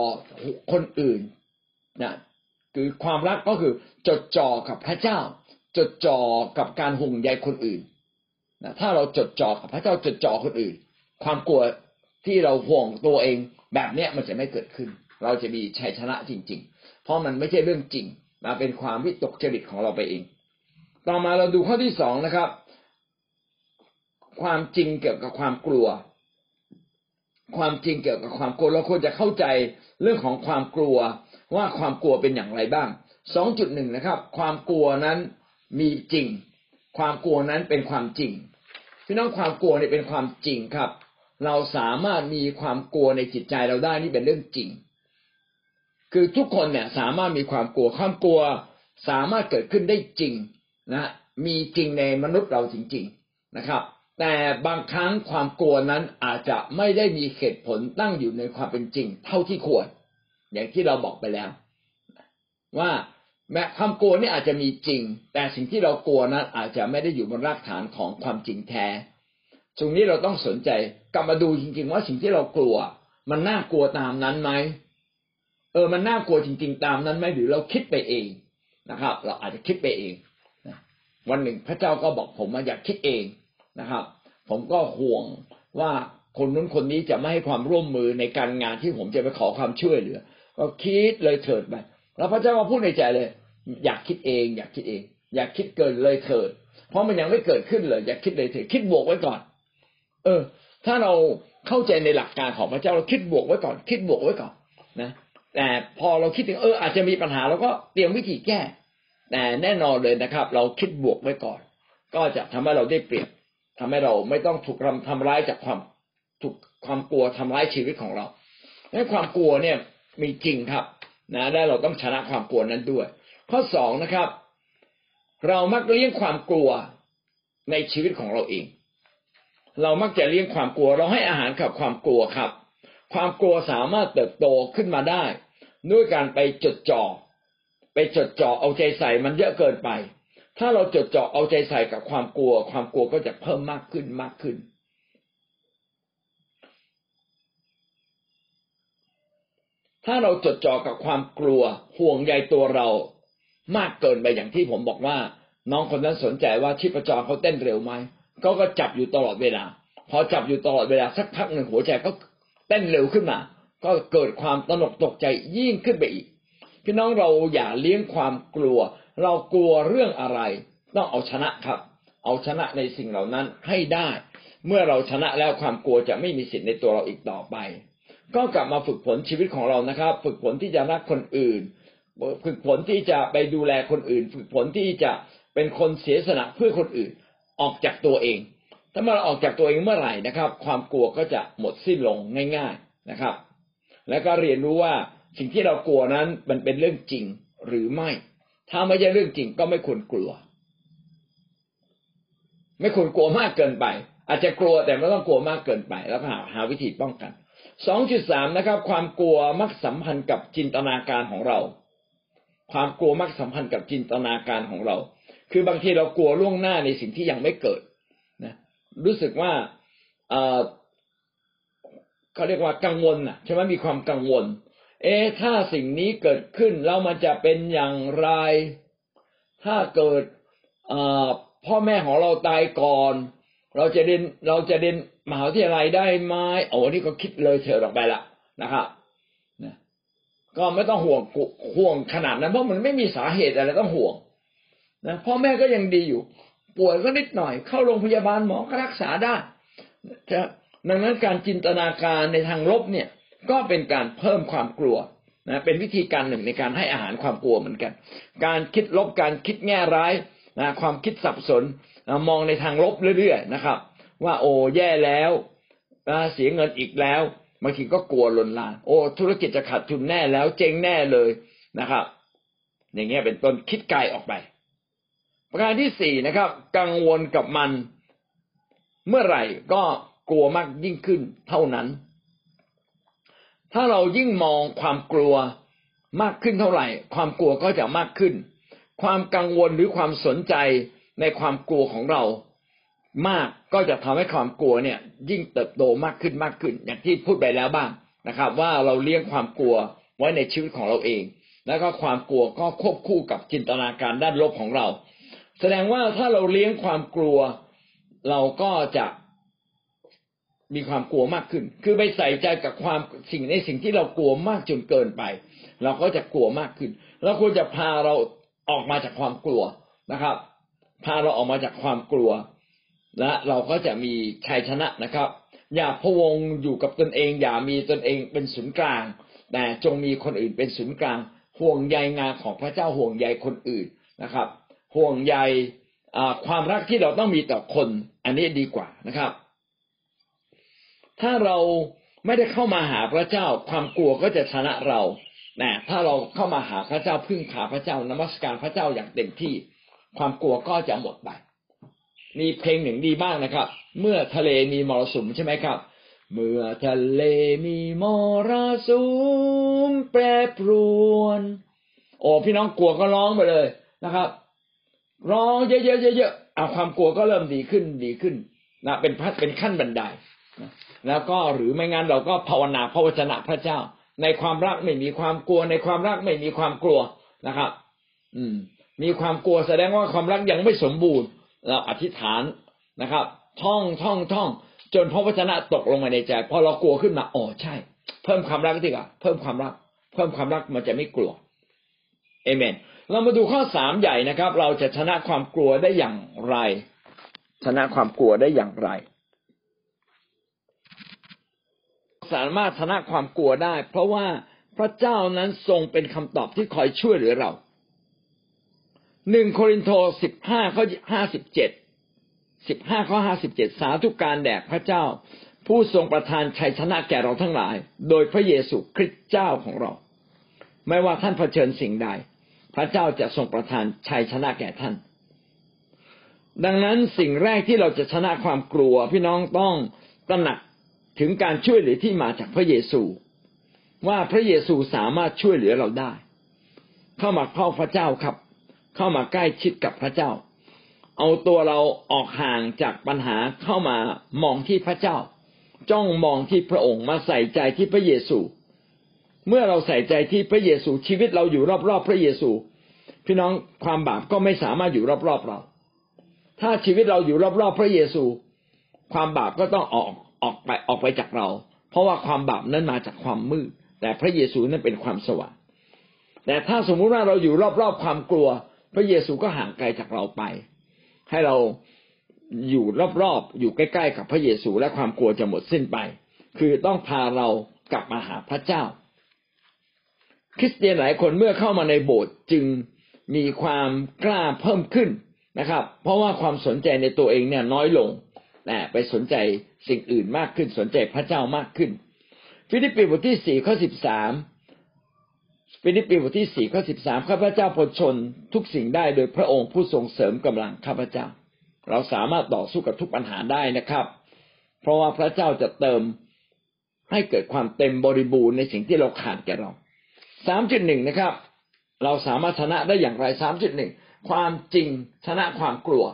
คนอื่นนะคือความรักก็คือจดจ่อกับพระเจ้า จดจ่อกับการห่วงใยคนอื่น นะถ้าเราจดจ่อกับพระเจ้าจดจ่อคนอื่น ความกลัวที่เราห่วงตัวเอง แบบเนี้ยมันจะไม่เกิดขึ้น เราจะมีชัยชนะจริง ๆ เพราะมันไม่ใช่เรื่องจริงมาเป็นความวิตกจริตของเราไปเอง ต่อมาเราดูข้อที่สองนะครับ ความจริงเกี่ยวกับความกลัว ความจริงเกี่ยวกับความกลัวเราควรจะเข้าใจเรื่องของความกลัวว่าความกลัวเป็นอย่างไรบ้างสองจุดหนึ่งนะครับ ความกลัวนั้นมีจริง ความกลัวนั้นเป็นความจริงพี่น้องความกลัวเนี่ยเป็นความจริงครับ เราสามารถมีความกลัวในจิตใจเราได้นี่เป็นเรื่องจริง คือทุกคนเนี่ยสามารถมีความกลัวความกลัวสามารถเกิดขึ้นได้จริงนะมีจริงในมนุษย์เราจริง ๆนะครับ แต่บางครั้งความกลัวนั้นอาจจะไม่ได้มีเหตุผลตั้งอยู่ในความเป็นจริง เท่าที่ควร อย่างที่เราบอกไปแล้ว ว่า แม้ความกลัวนี่อาจจะมีจริง แต่สิ่งที่เรากลัวนั้นอาจจะไม่ได้อยู่บนรากฐานของความจริงแท้ตรงนี้เราต้องสนใจกลับมาดูจริง ๆ ว่าสิ่งที่เรากลัว มันน่ากลัวตามนั้นไหมเออ มันน่ากลัวจริง ๆ ตามนั้นไหมหรือเราคิดไปเองนะครับ เราอาจจะคิดไปเองวันหนึ่งพระเจ้าก็บอกผมมาอยากคิดเองนะครับ ผมก็ห่วงว่าคนนู้นคนนี้จะไม่ให้ความร่วมมือในการงานที่ผมจะไปขอความช่วยเหลือ ก็คิดเลยเถิดไป แล้วพระเจ้าก็พูดในใจเลย อยากคิดเอง อยากคิดเอง อยากคิดเกินเลยเถิด เพราะมันยังไม่เกิดขึ้นเลยอยากคิดเลยเถิดคิดบวกไว้ก่อน เออ ถ้าเราเข้าใจในหลักการของพระเจ้าเราคิดบวกไว้ก่อน คิดบวกไว้ก่อนนะแต่พอเราคิดถึงเอออาจจะมีปัญหาเราก็เตรียมวิธีแก้ แต่แน่นอนเลยนะครับ เราคิดบวกไว้ก่อน ก็จะทำให้เราได้เปรียบทำให้เราไม่ต้องถูกทำทำร้ายจากความถูกความกลัวทำร้ายชีวิตของเราดังความกลัวเนี่ยมีจริงครับ นะและเราต้องชนะความกลัวนั้นด้วย ข้อสองนะครับ เรามักเลี้ยงความกลัวในชีวิตของเราเอง เรามักจะเลี้ยงความกลัว เราให้อาหารกับความกลัวครับ ความกลัวสามารถเติบโตขึ้นมาได้ ด้วยการไปจดจ่อไปจดจ่อเอาใจใส่มันเยอะเกินไป ถ้าเราจดจ่อเอาใจใส่กับความกลัว ความกลัวก็จะเพิ่มมากขึ้นมากขึ้น ถ้าเราจดจ่อกับความกลัวห่วงใยตัวเรามากเกินไปอย่างที่ผมบอกว่า น้องคนนั้นสนใจว่าชีพจรเขาเต้นเร็วไหมเขาก็จับอยู่ตลอดเวลา พอจับอยู่ตลอดเวลาสักพักหนึ่งหัวใจก็เต้นเร็วขึ้นมา ก็เกิดความตนกตกใจยิ่งขึ้นไปอีก พี่น้องเราอย่าเลี้ยงความกลัว เรากลัวเรื่องอะไร ต้องเอาชนะครับ เอาชนะในสิ่งเหล่านั้นให้ได้ เมื่อเราชนะแล้วความกลัวจะไม่มีสิทธิ์ในตัวเราอีกต่อไป ก็กลับมาฝึกฝนชีวิตของเรานะครับ ฝึกฝนที่จะรักคนอื่น ฝึกฝนที่จะไปดูแลคนอื่น ฝึกฝนที่จะเป็นคนเสียสละเพื่อคนอื่น ออกจากตัวเอง ถ้ามันออกจากตัวเองเมื่อไหร่นะครับ ความกลัวก็จะหมดสิ้นลงง่าย ๆนะครับ แล้วก็เรียนรู้ว่าสิ่งที่เรากลัวนั้นมันเป็นเรื่องจริงหรือไม่ ถ้าไม่ใช่เรื่องจริงก็ไม่ควรกลัว ไม่ควรกลัวมากเกินไป อาจจะกลัวแต่ไม่ต้องกลัวมากเกินไป แล้วหาหาวิธีป้องกัน สองจุดสามนะครับ ความกลัวมักสัมพันธ์กับจินตนาการของเรา ความกลัวมักสัมพันธ์กับจินตนาการของเรา คือบางทีเรากลัวล่วงหน้าในสิ่งที่ยังไม่เกิดนะ รู้สึกว่าเขาเรียกว่ากังวลอะใช่ไหมมีความกังวล เอ๊ถ้าสิ่งนี้เกิดขึ้นแล้วมันจะเป็นอย่างไร ถ้าเกิดพ่อแม่ของเราตายก่อน เราจะเรียนเราจะเรียน มหาวิทยาลัยได้ไหมโอ้นี่ก็คิดเลยเถิดออกไปละนะครับก็ไม่ต้องห่วงห่วงขนาดนั้นเพราะมันไม่มีสาเหตุอะไรต้องห่วงนะพ่อแม่ก็ยังดีอยู่ ป่วยก็นิดหน่อย เข้าโรงพยาบาลหมอก็รักษาได้จะดังนั้นการจินตนาการในทางลบเนี่ย ก็เป็นการเพิ่มความกลัวนะเป็นวิธีการหนึ่งในการให้อาหารความกลัวเหมือนกัน การคิดลบการคิดแง่ร้ายนะความคิดสับสนนะมองในทางลบเรื่อยๆนะครับ ว่าโอ้แย่แล้วเสียเงินอีกแล้วบางทีก็กลัวลนลานโอ้ธุรกิจจะขาดทุนแน่แล้วเจ๊งแน่เลยนะครับ อย่างเงี้ยเป็นต้นคิดไกลออกไป ประการที่สี่นะครับ กังวลกับมัน เมื่อไหร่ก็กลัวมากยิ่งขึ้นเท่านั้น ถ้าเรายิ่งมองความกลัวมากขึ้นเท่าไหร่ ความกลัวก็จะมากขึ้น ความกังวลหรือความสนใจในความกลัวของเรา มากก็จะทำให้ความกลัวเนี่ยยิ่งเติบโตมากขึ้นมากขึ้น อย่างที่พูดไปแล้วบ้างนะครับ ว่าเราเลี้ยงความกลัวไว้ในชีวิตของเราเอง แล้วก็ความกลัวก็ควบคู่กับจินตนาการด้านลบของเรา แสดงว่าถ้าเราเลี้ยงความกลัว เราก็จะมีความกลัวมากขึ้น คือไปใส่ใจกับความสิ่งในสิ่งที่เรากลัวมากจนเกินไป เราก็จะกลัวมากขึ้น เราควรจะพาเราออกมาจากความกลัวนะครับ พาเราออกมาจากความกลัว และเราก็จะมีชัยชนะนะครับ อย่าพวงอยู่กับตนเอง อย่ามีตนเองเป็นศูนย์กลาง แต่จงมีคนอื่นเป็นศูนย์กลาง ห่วงใยงานของพระเจ้าห่วงใยคนอื่นนะครับ ห่วงใยความรักที่เราต้องมีต่อคน อันนี้ดีกว่านะครับ ถ้าเราไม่ได้เข้ามาหาพระเจ้า ความกลัวก็จะชนะเรานะถ้าเราเข้ามาหาพระเจ้าพึ่งพาพระเจ้านมัสการพระเจ้าอย่างเต็มที่ ความกลัวก็จะหมดไป มีเพลงหนึ่งดีมากนะครับ เมื่อทะเลมีมรสุมใช่ไหมครับ เมื่อทะเลมีมรสุมแปรปรวน โอ้พี่น้องกลัวก็ร้องไปเลยนะครับร้องเยอะๆๆๆเอาความกลัวก็เริ่มดีขึ้นดีขึ้นนะเป็นพัดเป็นขั้นบันไดแล้วก็หรือไม่งั้นเราก็ภาวนาพระวจนะพระเจ้า ในความรักไม่มีความกลัว ในความรักไม่มีความกลัวนะครับ อืม มีความกลัวแสดงว่าความรักยังไม่สมบูรณ์ เราอธิษฐานนะครับ ท่องท่องท่อง จนพระวจนะตกลงมาในใจ พอเรากลัวขึ้นมาอ๋อใช่ เพิ่มความรักดีกว่าเพิ่มความรัก เพิ่มความรักมันจะไม่กลัวเอเมน เรามาดูข้อสามใหญ่นะครับ เราจะชนะความกลัวได้อย่างไร ชนะความกลัวได้อย่างไร สามารถชนะความกลัวได้ เพราะว่าพระเจ้านั้นทรงเป็นคำตอบที่คอยช่วยเหลือเรา หนึ่งโครินโตสิบห้าข้อห้าสิบเจ็ดสิบห้าข้อห้าสิบเจ็ดสาธุการแด่พระเจ้า ผู้ทรงประทานชัยชนะแก่เราทั้งหลาย โดยพระเยซูคริสต์เจ้าของเรา ไม่ว่าท่านเผชิญสิ่งใด พระเจ้าจะทรงประทานชัยชนะแก่ท่าน ดังนั้นสิ่งแรกที่เราจะชนะความกลัว พี่น้องต้องตระหนักถึงการช่วยเหลือที่มาจากพระเยซู ว่าพระเยซูสามารถช่วยเหลือเราได้ เข้ามาเข้าพระเจ้าครับ เข้ามาใกล้ชิดกับพระเจ้า เอาตัวเราออกห่างจากปัญหาเข้ามามองที่พระเจ้า จ้องมองที่พระองค์มาใส่ใจที่พระเยซู เมื่อเราใส่ใจที่พระเยซูชีวิตเราอยู่รอบๆพระเยซู พี่น้องความบาปก็ไม่สามารถอยู่รอบๆเรา ถ้าชีวิตเราอยู่รอบๆพระเยซู ความบาปก็ต้องออกออกไปออกไปจากเรา เพราะว่าความบาปนั้นมาจากความมืดแต่พระเยซูนั้นเป็นความสว่างแต่ถ้าสมมุติว่าเราอยู่รอบๆความกลัว พระเยซูก็ห่างไกลจากเราไป ให้เราอยู่รอบๆอยู่ใกล้ ๆ กับพระเยซูและความกลัวจะหมดสิ้นไป คือต้องพาเรากลับมาหาพระเจ้า คริสเตียนหลายคนเมื่อเข้ามาในโบสถ์จึงมีความกล้าเพิ่มขึ้นนะครับ เพราะว่าความสนใจในตัวเองเนี่ยน้อยลงแต่ไปสนใจสิ่งอื่นมากขึ้นสนใจพระเจ้ามากขึ้น ฟิลิปปีบทที่สี่ข้อสิบสาม ฟิลิปปีบทที่สี่ข้อสิบสามข้าพเจ้าผจญทุกสิ่งได้โดยพระองค์ผู้ทรงเสริมกำลังข้าพเจ้า เราสามารถต่อสู้กับทุกปัญหาได้นะครับ เพราะว่าพระเจ้าจะเติมให้เกิดความเต็มบริบูรณ์ในสิ่งที่เราขาดแก่เราสามจุดหนึ่งนะครับ เราสามารถชนะได้อย่างไรสามจุดหนึ่งความจริงชนะความกลัว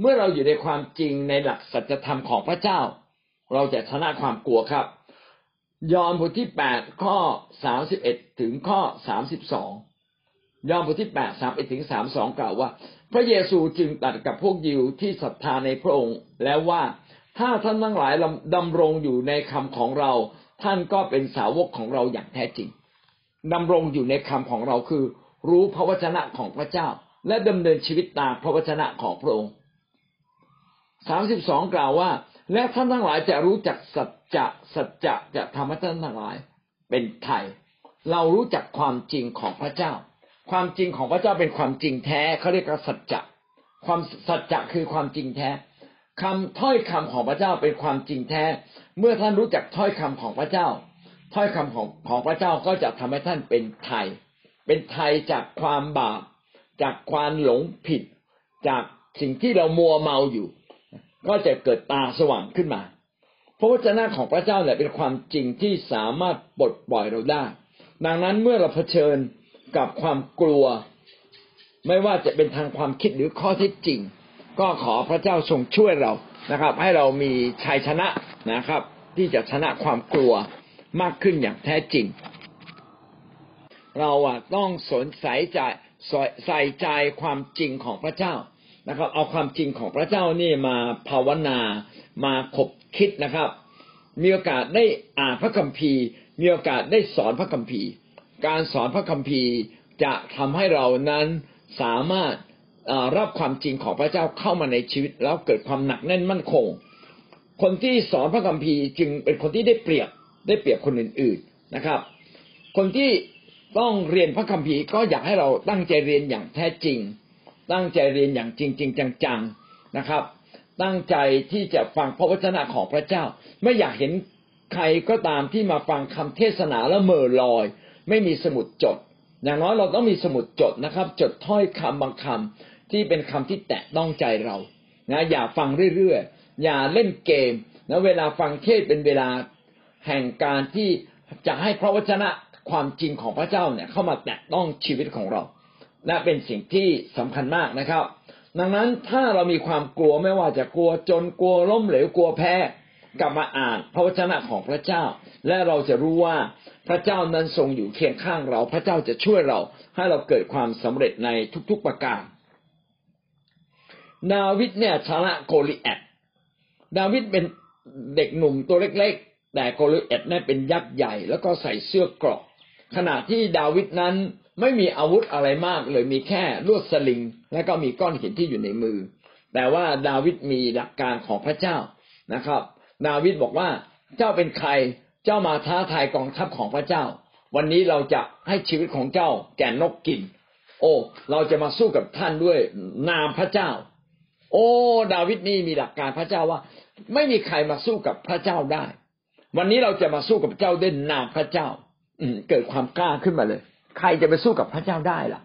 เมื่อเราอยู่ในความจริงในหลักสัจธรรมของพระเจ้า เราจะชนะความกลัวครับ ยอห์นบทที่แปดข้อสามสิบเอ็ดถึงข้อสามสิบสองยอห์นบทที่แปดสามเอ็ดถึงสามสองกล่าวว่า พระเยซูจึงตัดกับพวกยิวที่ศรัทธาในพระองค์แล้วว่าถ้าท่านทั้งหลายดำรงอยู่ในคำของเรา ท่านก็เป็นสาวกของเราอย่างแท้จริงดำรงอยู่ในคำของเราคือ รู้พระวจนะของพระเจ้า และดำเนินชีวิตตามพระวจนะของพระองค์สามสิบสองกล่าวว่า และท่านทั้งหลายจะรู้จักสัจ จะสัจจะจะทำให้ท่านทั้งหลายเป็นไทย เรารู้จักความจริงของพระเจ้า ความจริงของพระเจ้าเป็นความจริงแท้เขาเรียกว่าสัจจะความสัจจะคือความจริงแท้คำถ้อยคำของพระเจ้าเป็นความจริงแท้ เมื่อท่านรู้จักถ้อยคำของพระเจ้า ถ้อยคำของของพระเจ้าก็จะทำให้ท่านเป็นไทย เป็นไทยจากความบาป จากความหลงผิด จากสิ่งที่เรามัวเมาอยู่ ก็จะเกิดตาสว่างขึ้นมา พระวจนะของพระเจ้าเนี่ยเป็นความจริงที่สามารถปลดปล่อยเราได้ ดังนั้นเมื่อเราเผชิญกับความกลัว ไม่ว่าจะเป็นทางความคิดหรือข้อเท็จจริง ก็ขอพระเจ้าทรงช่วยเรานะครับ ให้เรามีชัยชนะนะครับ ที่จะชนะความกลัวมากขึ้นอย่างแท้จริง เราต้องสนใจใจใส่ใจความจริงของพระเจ้า นะครับ เอาความจริงของพระเจ้านี่มาภาวนามาขบคิดนะครับ มีโอกาสได้อ่านพระคัมภีร์ มีโอกาสได้สอนพระคัมภีร์ การสอนพระคัมภีร์จะทำให้เรานั้นสามารถรับความจริงของพระเจ้าเข้ามาในชีวิต แล้วเกิดความหนักแน่นมั่นคง คนที่สอนพระคัมภีร์จึงเป็นคนที่ได้เปรียบได้เปรียบคนอื่น ๆนะครับ คนที่ต้องเรียนพระคัมภีร์ก็อยากให้เราตั้งใจเรียนอย่างแท้จริง ตั้งใจเรียนอย่างจริงจริงจังๆนะครับ ตั้งใจที่จะฟังพระวจนะของพระเจ้า ไม่อยากเห็นใครก็ตามที่มาฟังคำเทศนาแล้วเมื่อลอย ไม่มีสมุดจด อย่างน้อยเราต้องมีสมุดจดนะครับ จดถ้อยคำบางคำที่เป็นคำที่แตะต้องใจเรานะอย่าฟังเรื่อยๆอย่าเล่นเกมนะเวลาฟังเทศเป็นเวลาแห่งการที่จะให้พระวจนะความจริงของพระเจ้าเนี่ยเข้ามาแตะต้องชีวิตของเรา และเป็นสิ่งที่สำคัญมากนะครับ ดังนั้นถ้าเรามีความกลัวไม่ว่าจะกลัวจนกลัวล้มเหลวกลัวแพ้กลับมาอ่านพระวจนะของพระเจ้า และเราจะรู้ว่าพระเจ้านั้นทรงอยู่เคียงข้างเรา พระเจ้าจะช่วยเราให้เราเกิดความสำเร็จในทุกๆประการ ดาวิดเนี่ยชนะโกลิแอดดาวิดเป็นเด็กหนุ่มตัวเล็กๆ แต่โกลิแอดนี่ยเป็นยักษ์ใหญ่ แล้วก็ใส่เสื้อกราะขณะที่ดาวิดนั้น ไม่มีอาวุธอะไรมากเลยมีแค่ลวดสลิง และก็มีก้อนหินที่อยู่ในมือ แต่ว่าดาวิดมีหลักการของพระเจ้านะครับ ดาวิดบอกว่าเจ้าเป็นใครเจ้ามาท้าทายกองทัพของพระเจ้า วันนี้เราจะให้ชีวิตของเจ้าแก่นกกิน โอ้ เราจะมาสู้กับท่านด้วยนามพระเจ้า โอ้ ดาวิดนี่มีหลักการพระเจ้าว่า ไม่มีใครมาสู้กับพระเจ้าได้ วันนี้เราจะมาสู้กับเจ้าด้วยนามพระเจ้าเกิดความกล้าขึ้นมาเลย ใครจะไปสู้กับพระเจ้าได้ล่ะ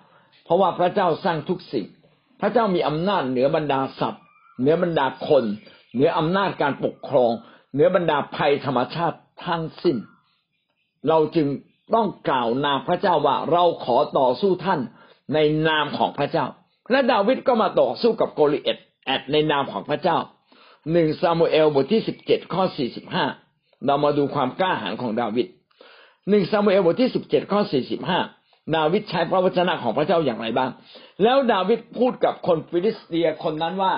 เพราะว่าพระเจ้าสร้างทุกสิ่ง พระเจ้ามีอำนาจเหนือบรรดาสัตว์ เหนือบรรดาคน เหนืออำนาจการปกครอง เหนือบรรดาภัยธรรมชาติทั้งสิ้น เราจึงต้องกล่าวนามพระเจ้าว่าเราขอต่อสู้ท่านในนามของพระเจ้า และดาวิดก็มาต่อสู้กับโกลิเอตแอดในนามของพระเจ้าหนึ่งซามูเอลบทที่สิบเจ็ดข้อสี่สิบห้าเรามาดูความกล้าหาญของดาวิดหนึ่งซามูเอลบทที่สิบเจ็ดข้อสี่สิบห้า ดาวิดใช้พระวจนะของพระเจ้าอย่างไรบ้าง แล้วดาวิดพูดกับคนฟิลิสเตียคนนั้นว่า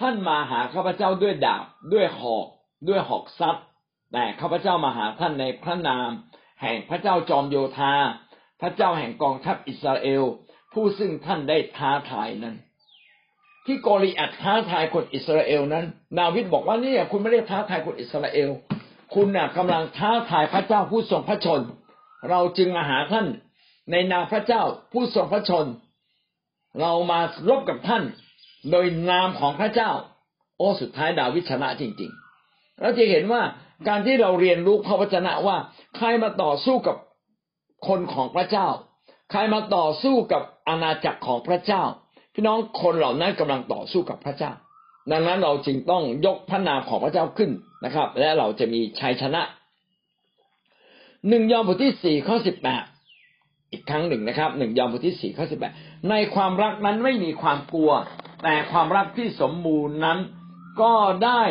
ท่านมาหาข้าพเจ้าด้วยดาบด้วยหอก ด้วยหอกซัดแต่ข้าพเจ้ามาหาท่านในพระนาม แห่งพระเจ้าจอมโยธา พระเจ้าแห่งกองทัพอิสราเอล ผู้ซึ่งท่านได้ท้าทายนั้น ที่โกริอัดท้าทายคนอิสราเอลนั้น ดาวิดบอกว่านี่คุณไม่ได้ท้าทายคนอิสราเอล คุณน่ะกำลังท้าทายพระเจ้าผู้ทรงพระชน เราจึงมาหาท่าน ในนามพระเจ้าผู้ทรงพระชน เรามารบกับท่าน โดยนามของพระเจ้า โอ้สุดท้ายดาวิดชนะจริง ๆ เราจะเห็นว่าการที่เราเรียนรู้พระวจนะว่า ใครมาต่อสู้กับคนของพระเจ้า ใครมาต่อสู้กับอาณาจักรของพระเจ้า พี่น้องคนเหล่านั้นกำลังต่อสู้กับพระเจ้า ดังนั้นเราจึงต้องยกพระนามของพระเจ้าขึ้นนะครับ และเราจะมีชัยชนะหนึ่งยอห์นบทที่สี่ข้อสิบแปด อีกครั้งหนึ่งนะครับหนึ่งยอห์นบทที่สี่ข้อสิบแปดในความรักนั้นไม่มีความกลัว แต่ความรักที่สมบูรณ์นั้นก็ได้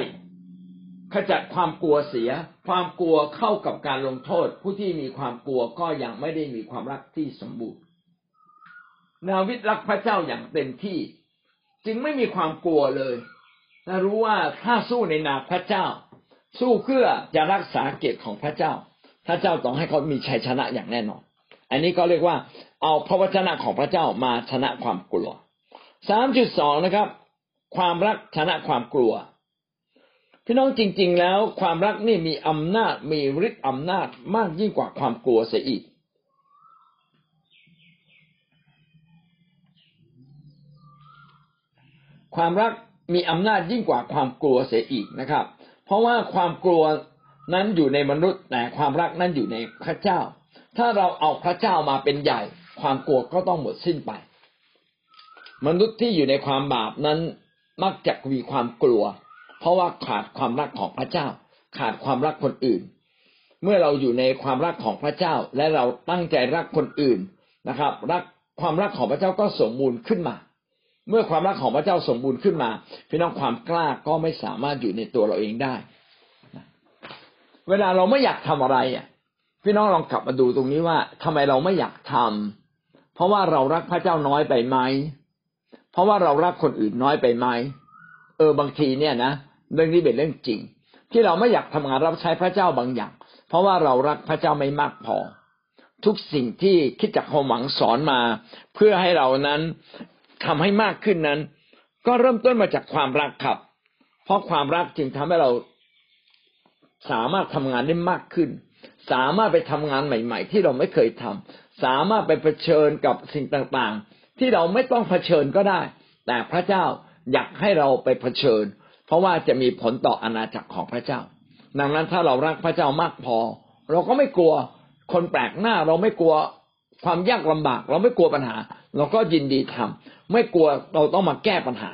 ขจัดความกลัวเสีย ความกลัวเข้ากับการลงโทษ ผู้ที่มีความกลัวก็ยังไม่ได้มีความรักที่สมบูรณ์นาวิทรักพระเจ้าอย่างเต็มที่ จึงไม่มีความกลัวเลยและรู้ว่าถ้าสู้ในนามพระเจ้า สู้เพื่อจะรักษาเกียรติของพระเจ้า พระเจ้าต้องให้เขามีชัยชนะอย่างแน่นอน อันนี้ก็เรียกว่าเอาพระวจนะของพระเจ้ามาชนะความกลัวสามจุดสองนะครับ ความรักชนะความกลัว พี่น้องจริง ๆ แล้ว ความรักนี่มีอำนาจมีฤทธิ์อำนาจมากยิ่งกว่าความกลัวเสียอีก ความรักมีอำนาจยิ่งกว่าความกลัวเสียอีกนะครับ เพราะว่าความกลัวนั้นอยู่ในมนุษย์แต่ความรักนั้นอยู่ในพระเจ้า ถ้าเราเอาพระเจ้ามาเป็นใหญ่ ความกลัวก็ต้องหมดสิ้นไป มนุษย์ที่อยู่ในความบาปนั้นมักจะมีความกลัว เพราะว่าขาดความรักของพระเจ้า ขาดความรักคนอื่น เมื่อเราอยู่ในความรักของพระเจ้าและเราตั้งใจรักคนอื่นนะครับ รักความรักของพระเจ้าก็สมบูรณ์ขึ้นมา เมื่อความรักของพระเจ้าสมบูรณ์ขึ้นมา พี่น้องความกล้าก็ไม่สามารถอยู่ในตัวเราเองได้ เวลาเราไม่อยากทำอะไรอะ พี่น้องลองกลับมาดูตรงนี้ว่าทำไมเราไม่อยากทำเพราะว่าเรารักพระเจ้าน้อยไปไหมเพราะว่าเรารักคนอื่นน้อยไปไหมเออบางทีเนี่ยนะเรื่องนี้เป็นเรื่องจริง ที่เราไม่อยากทำงานรับใช้พระเจ้าบางอย่าง เพราะว่าเรารักพระเจ้าไม่มากพอ ทุกสิ่งที่คิดจากความหวังสอนมา เพื่อให้เรานั้นทำให้มากขึ้นนั้น ก็เริ่มต้นมาจากความรักครับ เพราะความรักจึงทำให้เราสามารถทำงานได้มากขึ้น สามารถไปทำงานใหม่ ๆ ที่เราไม่เคยทำสามารถไปเผชิญกับสิ่งต่างๆ ที่เราไม่ต้องเผชิญก็ได้ แต่พระเจ้าอยากให้เราไปเผชิญ เพราะว่าจะมีผลต่ออาณาจักรของพระเจ้า ดังนั้นถ้าเรารักพระเจ้ามากพอ เราก็ไม่กลัวคนแปลกหน้า เราไม่กลัวความยากลำบาก เราไม่กลัวปัญหา เราก็ยินดีทำไม่กลัวเราต้องมาแก้ปัญหา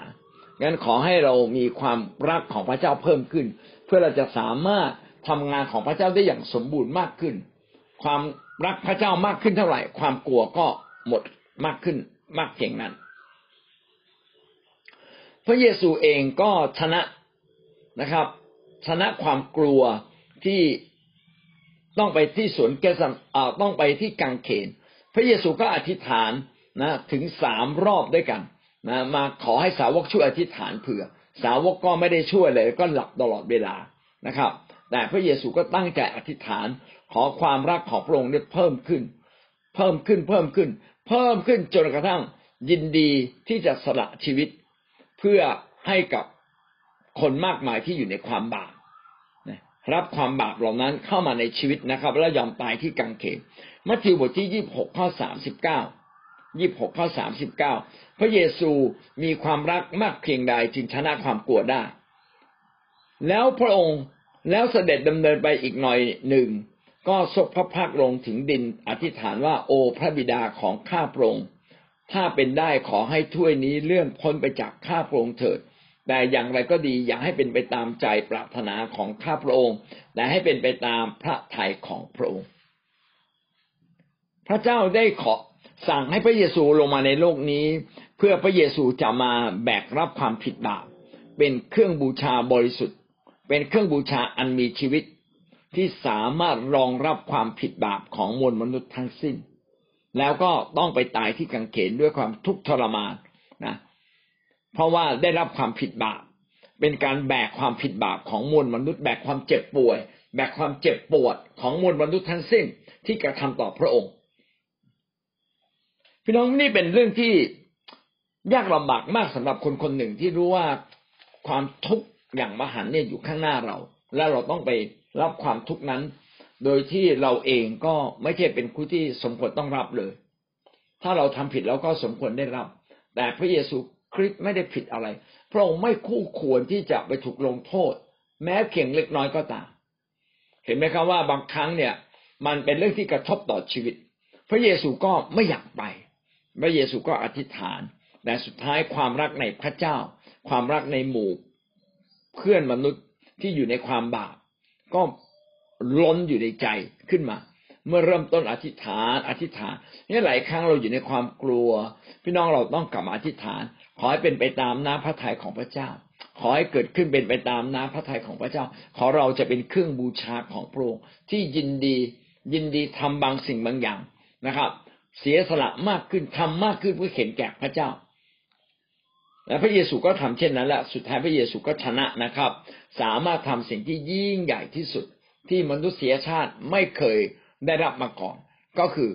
งั้นขอให้เรามีความรักของพระเจ้าเพิ่มขึ้น เพื่อเราจะสามารถ ทำงานของพระเจ้าได้อย่างสมบูรณ์มากขึ้น ความรักพระเจ้ามากขึ้นเท่าไหร่ ความกลัวก็หมดมากขึ้นมากเพียงนั้น พระเยซูเองก็ชนะนะครับ ชนะความกลัวที่ต้องไปที่สวนเกสันต้องไปที่กังเขน พระเยซูก็อธิษฐานนะถึงสามรอบด้วยกันนะมาขอให้สาวกช่วยอธิษฐานเผื่อ สาวกก็ไม่ได้ช่วยเลย ก็หลับตลอดเวลานะครับ แต่พระเยซูก็ตั้งใจอธิษฐานขอความรักของพระองค์เนี่ยเพิ่มขึ้น เพิ่มขึ้นเพิ่มขึ้น เพิ่มขึ้นจนกระทั่งยินดีที่จะสละชีวิต เพื่อให้กับคนมากมายที่อยู่ในความบาปรับความบาปเหล่านั้นเข้ามาในชีวิตนะครับ แล้วยอมตายที่กังเขนมัทธิวบทที่ยี่บหกข้อสามสิบเก้ายี่บหกข้อสามสิบเก้าพระเยซูมีความรักมากเพียงใดจึงชนะความกลัวได้ แล้วพระองค์ แล้วเสด็จดำเนินไปอีกหน่อยหนึ่ง ก็ซบพระพักลงถึงดินอธิษฐานว่าโอพระบิดาของข้าพระองค์ถ้าเป็นได้ขอให้ถ้วยนี้เลื่อนพ้นไปจากข้าพระองค์เถิด แต่อย่างไรก็ดีอย่าให้เป็นไปตามใจปรารถนาของข้าพระองค์แต่ให้เป็นไปตามพระทัยของพระองค์ พระเจ้าได้ขอสั่งให้พระเยซูลงมาในโลกนี้ เพื่อพระเยซูจะมาแบกรับความผิดบาปเป็นเครื่องบูชาบริสุทธิ์ เป็นเครื่องบูชาอันมีชีวิตที่สามารถรองรับความผิดบาปของมวลมนุษย์ทั้งสิ้น แล้วก็ต้องไปตายที่กังเขนด้วยความทุกข์ทรมานนะเพราะว่าได้รับความผิดบาป เป็นการแบกความผิดบาปของมวลมนุษย์แบกความเจ็บป่วย แบกความเจ็บปวดของมวลมนุษย์ทั้งสิ้นที่กระทำต่อพระองค์ พี่น้องนี่เป็นเรื่องที่ยากลำบากมากสำหรับคนคนหนึ่งที่รู้ว่าความทุกข์ อย่างมหันเนี่ยอยู่ข้างหน้าเรา และเราต้องไปรับความทุกข์นั้น โดยที่เราเองก็ไม่ใช่เป็นผู้ที่สมควรต้องรับเลย ถ้าเราทำผิดเราก็สมควรได้รับ แต่พระเยซูคริสต์ไม่ได้ผิดอะไร พระองค์ไม่คู่ควรที่จะไปถูกลงโทษ แม้เพียงเล็กน้อยก็ตาม เห็นไหมครับว่าบางครั้งเนี่ย มันเป็นเรื่องที่กระทบต่อชีวิต พระเยซูก็ไม่อยากไป พระเยซูก็อธิษฐาน แต่สุดท้ายความรักในพระเจ้า ความรักในหมู่ เพื่อนมนุษย์ที่อยู่ในความบาปก็ล้นอยู่ในใจขึ้นมา เมื่อเริ่มต้นอธิษฐาน อธิษฐานนี่หลายครั้งเราอยู่ในความกลัว พี่น้องเราต้องกลับมาอธิษฐาน ขอให้เป็นไปตามน้ำพระทัยของพระเจ้า ขอให้เกิดขึ้นเป็นไปตามน้ำพระทัยของพระเจ้า ขอเราจะเป็นเครื่องบูชาของพระองค์ที่ยินดียินดีทำบางสิ่งบางอย่างนะครับ เสียสละมากขึ้นทำมากขึ้นเพื่อเข็นแก่พระเจ้า และพระเยซูก็ทำเช่นนั้นแหละสุดท้ายพระเยซูก็ชนะนะครับ สามารถทำสิ่งที่ยิ่งใหญ่ที่สุดที่มนุษยชาติไม่เคยได้รับมาก่อน ก็คือ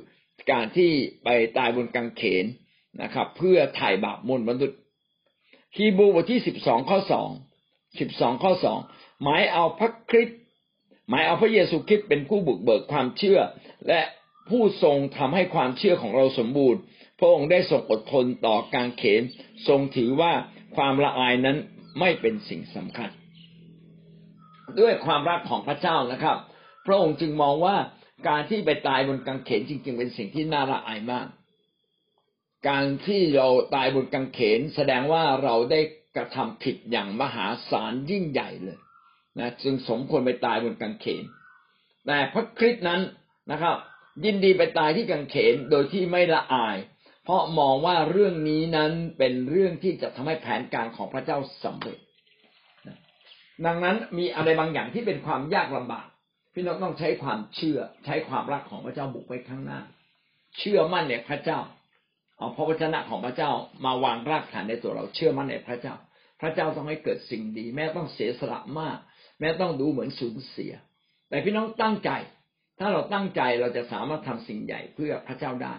การที่ไปตายบนกางเขนนะครับ เพื่อถ่ายบาปมวลมนุษย์ฮีบรูบทที่สิบสองข้อสองสิบสองข้อสองหมายเอาพระคริสต์หมายเอาพระเยซูคริสต์เป็นผู้บุกเบิกความเชื่อ และผู้ทรงทำให้ความเชื่อของเราสมบูรณ์ พระองค์ได้ทรงอดทนต่อการเขนทรงถือว่าความละอายนั้นไม่เป็นสิ่งสำคัญ ด้วยความรักของพระเจ้านะครับ พระองค์จึงมองว่าการที่ไปตายบนกางเขนจริง ๆ เป็นสิ่งที่น่าละอายมาก การที่เราตายบนกางเขน แสดงว่าเราได้กระทำผิดอย่างมหาศาลยิ่งใหญ่เลยนะจึงสมควรไปตายบนกางเขน แต่พระคริสต์นั้นนะครับ ยินดีไปตายที่กางเขนโดยที่ไม่ละอาย เพราะมองว่าเรื่องนี้นั้นเป็นเรื่องที่จะทำให้แผนการของพระเจ้าสำเร็จ ดังนั้นมีอะไรบางอย่างที่เป็นความยากลำบาก พี่น้องต้องใช้ความเชื่อ ใช้ความรักของพระเจ้าบุกไปข้างหน้า เชื่อมั่นในพระเจ้า เอาพระวจนะของพระเจ้ามาวางรากฐานในตัวเราเชื่อมั่นในพระเจ้า พระเจ้าต้องให้เกิดสิ่งดี แม้ต้องเสียสละมาก แม้ต้องดูเหมือนสูญเสีย แต่พี่น้องตั้งใจ ถ้าเราตั้งใจเราจะสามารถทำสิ่งใหญ่เพื่อพระเจ้าได้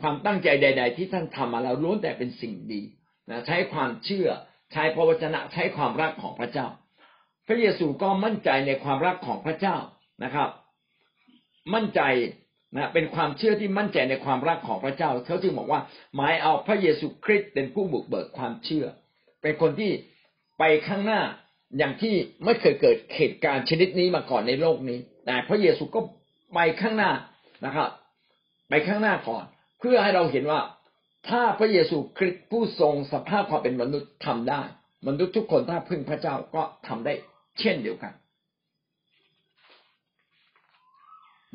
ความตั้งใจใด ๆ ที่ท่านทำมาแล้วล้วนแต่เป็นสิ่งดีนะใช้ความเชื่อใช้พระวจนะใช้ความรักของพระเจ้า พระเยซูก็มั่นใจในความรักของพระเจ้านะครับ มั่นใจนะเป็นความเชื่อที่มั่นใจในความรักของพระเจ้าเขาจึงบอกว่าหมายเอาพระเยซูคริสต์เป็นผู้บุกเบิกความเชื่อ เป็นคนที่ไปข้างหน้าอย่างที่ไม่เคยเกิดเหตุการณ์ชนิดนี้มาก่อนในโลกนี้แต่พระเยซูก็ไปข้างหน้านะครับ ไปข้างหน้าก่อน เพื่อให้เราเห็นว่าถ้าพระเยซูคริสต์ผู้ทรงสภาพความเป็นมนุษย์ทำได้ มนุษย์ทุกคนถ้าพึ่งพระเจ้าก็ทำได้เช่นเดียวกัน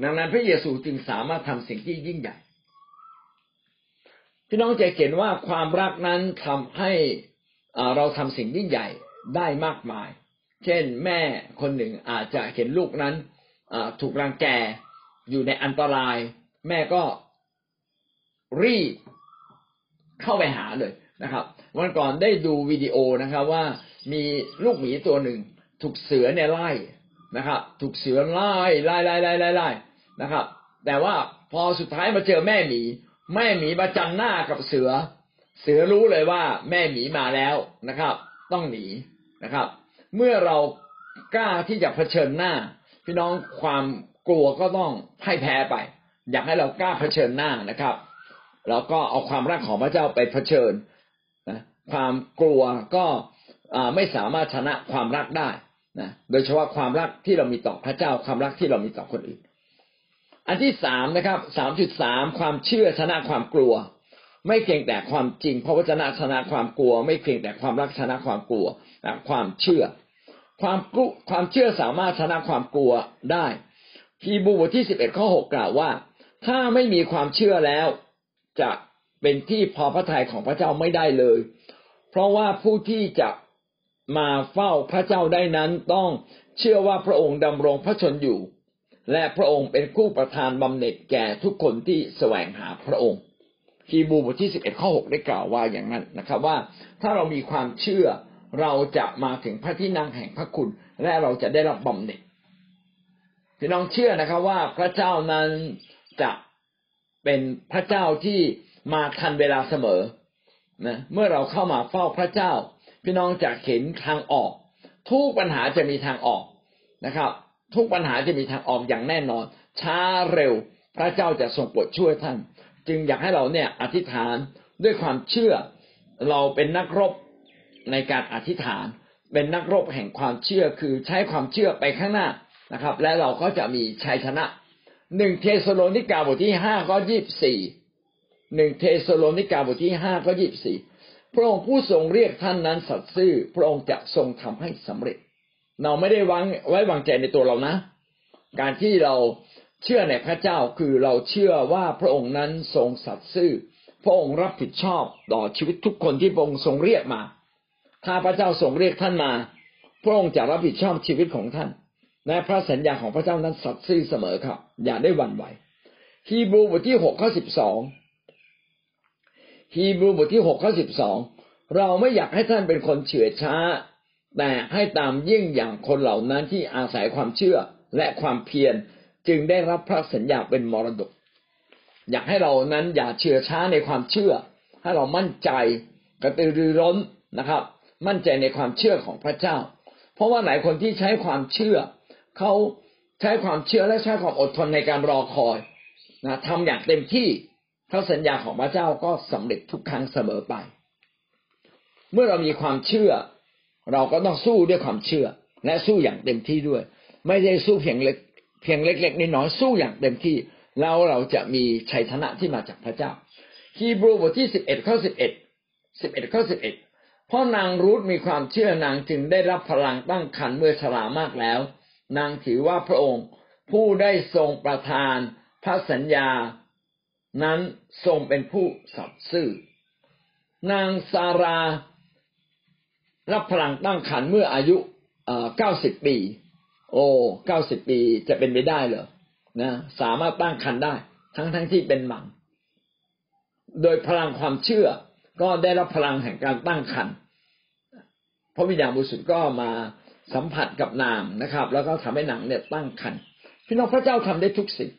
ดังนั้นพระเยซูจึงสามารถทำสิ่งที่ยิ่งใหญ่ พี่น้องจะเห็นว่าความรักนั้นทำให้เราทำสิ่งยิ่งใหญ่ได้มากมาย เช่น แม่คนหนึ่งอาจจะเห็นลูกนั้นถูกรังแกอยู่ในอันตราย แม่ก็ รีบเข้าไปหาเลยนะครับ วันก่อนได้ดูวิดีโอนะครับ ว่ามีลูกหมีตัวหนึ่ง ถูกเสือเนี่ยไล่นะครับ ถูกเสือไล่ไล่ไล่ไล่ไล่ไล่นะครับ แต่ว่าพอสุดท้ายมาเจอแม่หมี แม่หมีมาจันหน้ากับเสือ เสือรู้เลยว่าแม่หมีมาแล้วนะครับ ต้องหนีนะครับ เมื่อเรากล้าที่จะเผชิญหน้า พี่น้องความกลัวก็ต้องให้แพ้ไป อยากให้เรากล้าเผชิญหน้านะครับ แล้วก็เอาความรักของพระเจ้าไปเผชิญนะความกลัวก็ไม่สามารถชนะความรักได้นะโดยเฉพาะความรักที่เรามีต่อพระเจ้าความรักที่เรามีต่อคนอื่น อันที่สามนะครับสามจุดสามความเชื่อชนะความกลัว ไม่เพียงแต่ความจริงพระวจนะชนะความกลัว ไม่เพียงแต่ความรักชนะความกลัวนะความเชื่อ ความกลัวความเชื่อสามารถชนะความกลัวได้ฮีบูบทที่สิบเอ็ดข้อหกกล่าวว่า ถ้าไม่มีความเชื่อแล้ว จะเป็นที่พอพระทัยของพระเจ้าไม่ได้เลย เพราะว่าผู้ที่จะมาเฝ้าพระเจ้าได้นั้นต้องเชื่อว่าพระองค์ดำรงพระชนอยู่ และพระองค์เป็นผู้ประทานบำเหน็จแก่ทุกคนที่แสวงหาพระองค์ฮีบูบทที่สิบเอ็ดข้อหกได้กล่าวว่าอย่างนั้นนะครับ ว่าถ้าเรามีความเชื่อเราจะมาถึงพระที่นั่งแห่งพระคุณ และเราจะได้รับบำเหน็จพี่น้องเชื่อนะครับว่าพระเจ้านั้นจะ เป็นพระเจ้าที่มาทันเวลาเสมอนะเมื่อเราเข้ามาเฝ้าพระเจ้า พี่น้องจะเห็นทางออก ทุกปัญหาจะมีทางออกนะครับ ทุกปัญหาจะมีทางออกอย่างแน่นอน ช้าเร็ว พระเจ้าจะทรงโปรดช่วยท่าน จึงอยากให้เราเนี่ยอธิษฐานด้วยความเชื่อ เราเป็นนักรบในการอธิษฐาน เป็นนักรบแห่งความเชื่อคือใช้ความเชื่อไปข้างหน้านะครับ และเราก็จะมีชัยชนะ หนึ่งเทสโลนิกาบทที่ห้าข้อยี่บสี่หนึ่งเทสโลนิกาบทที่ห้าข้อยี่บสี่พระองค์ผู้ทรงเรียกท่านนั้นสัตย์ซื่อ พระองค์จะทรงทำให้สำเร็จ เราไม่ได้วางไว้วางใจในตัวเรานะ การที่เราเชื่อในพระเจ้าคือเราเชื่อว่าพระองค์นั้นทรงสัตย์ซื่อ พระองค์รับผิดชอบต่อชีวิตทุกคนที่พระองค์ทรงเรียกมา ถ้าพระเจ้าทรงเรียกท่านมา พระองค์จะรับผิดชอบชีวิตของท่าน และพระสัญญาของพระเจ้านั้นสัตย์ซื่อเสมอครับ อย่าได้หวั่นไหว ฮีบรูบทที่หกข้อสิบสองฮีบรูบทที่หกข้อสิบสองเราไม่อยากให้ท่านเป็นคนเฉื่อยช้า แต่ให้ตามยิ่งอย่างคนเหล่านั้นที่อาศัยความเชื่อและความเพียรจึงได้รับพระสัญญาเป็นมรดก อยากให้เรานั้นอย่าเฉื่อยช้าในความเชื่อ ให้เรามั่นใจกระตือรือร้นนะครับ มั่นใจในความเชื่อของพระเจ้า เพราะว่าหลายคนที่ใช้ความเชื่อ เขาใช้ความเชื่อและใช้ความอดทนในการรอคอยนะทำอย่างเต็มที่พระสัญญาของพระเจ้าก็สำเร็จทุกครั้งเสมอไป เมื่อเรามีความเชื่อ เราก็ต้องสู้ด้วยความเชื่อ และสู้อย่างเต็มที่ด้วย ไม่ได้สู้เพียงเล็กเพียงเล็ก ๆน้อยๆสู้อย่างเต็มที่แล้วเราจะมีชัยชนะที่มาจากพระเจ้า ฮีบรูบทที่สิบเอ็ดข้อสิบเอ็ดสิบเอ็ดข้อสิบเอ็ดเพราะนางรูธมีความเชื่อนางจึงได้รับพลังตั้งครรภ์เมื่อชรามากแล้ว นางถือว่าพระองค์ผู้ได้ทรงประทานพระสัญญา นั้นทรงเป็นผู้สัตย์ซื่อ นางซารารับพลังตั้งครรภ์เมื่ออายุเก้าสิบปี โอ้เก้าสิบปีจะเป็นไปได้เหรอนะสามารถตั้งครรภ์ได้ ทั้งทั้งที่เป็นหมันโดยพลังความเชื่อก็ได้รับพลังแห่งการตั้งครรภ์พระวิญญาณบริสุทธิ์ก็มา สัมผัสกับนางนะครับ แล้วก็ทำให้นางเนี่ยตั้งครรภ์พี่น้องพระเจ้าทำได้ทุกสิ่ง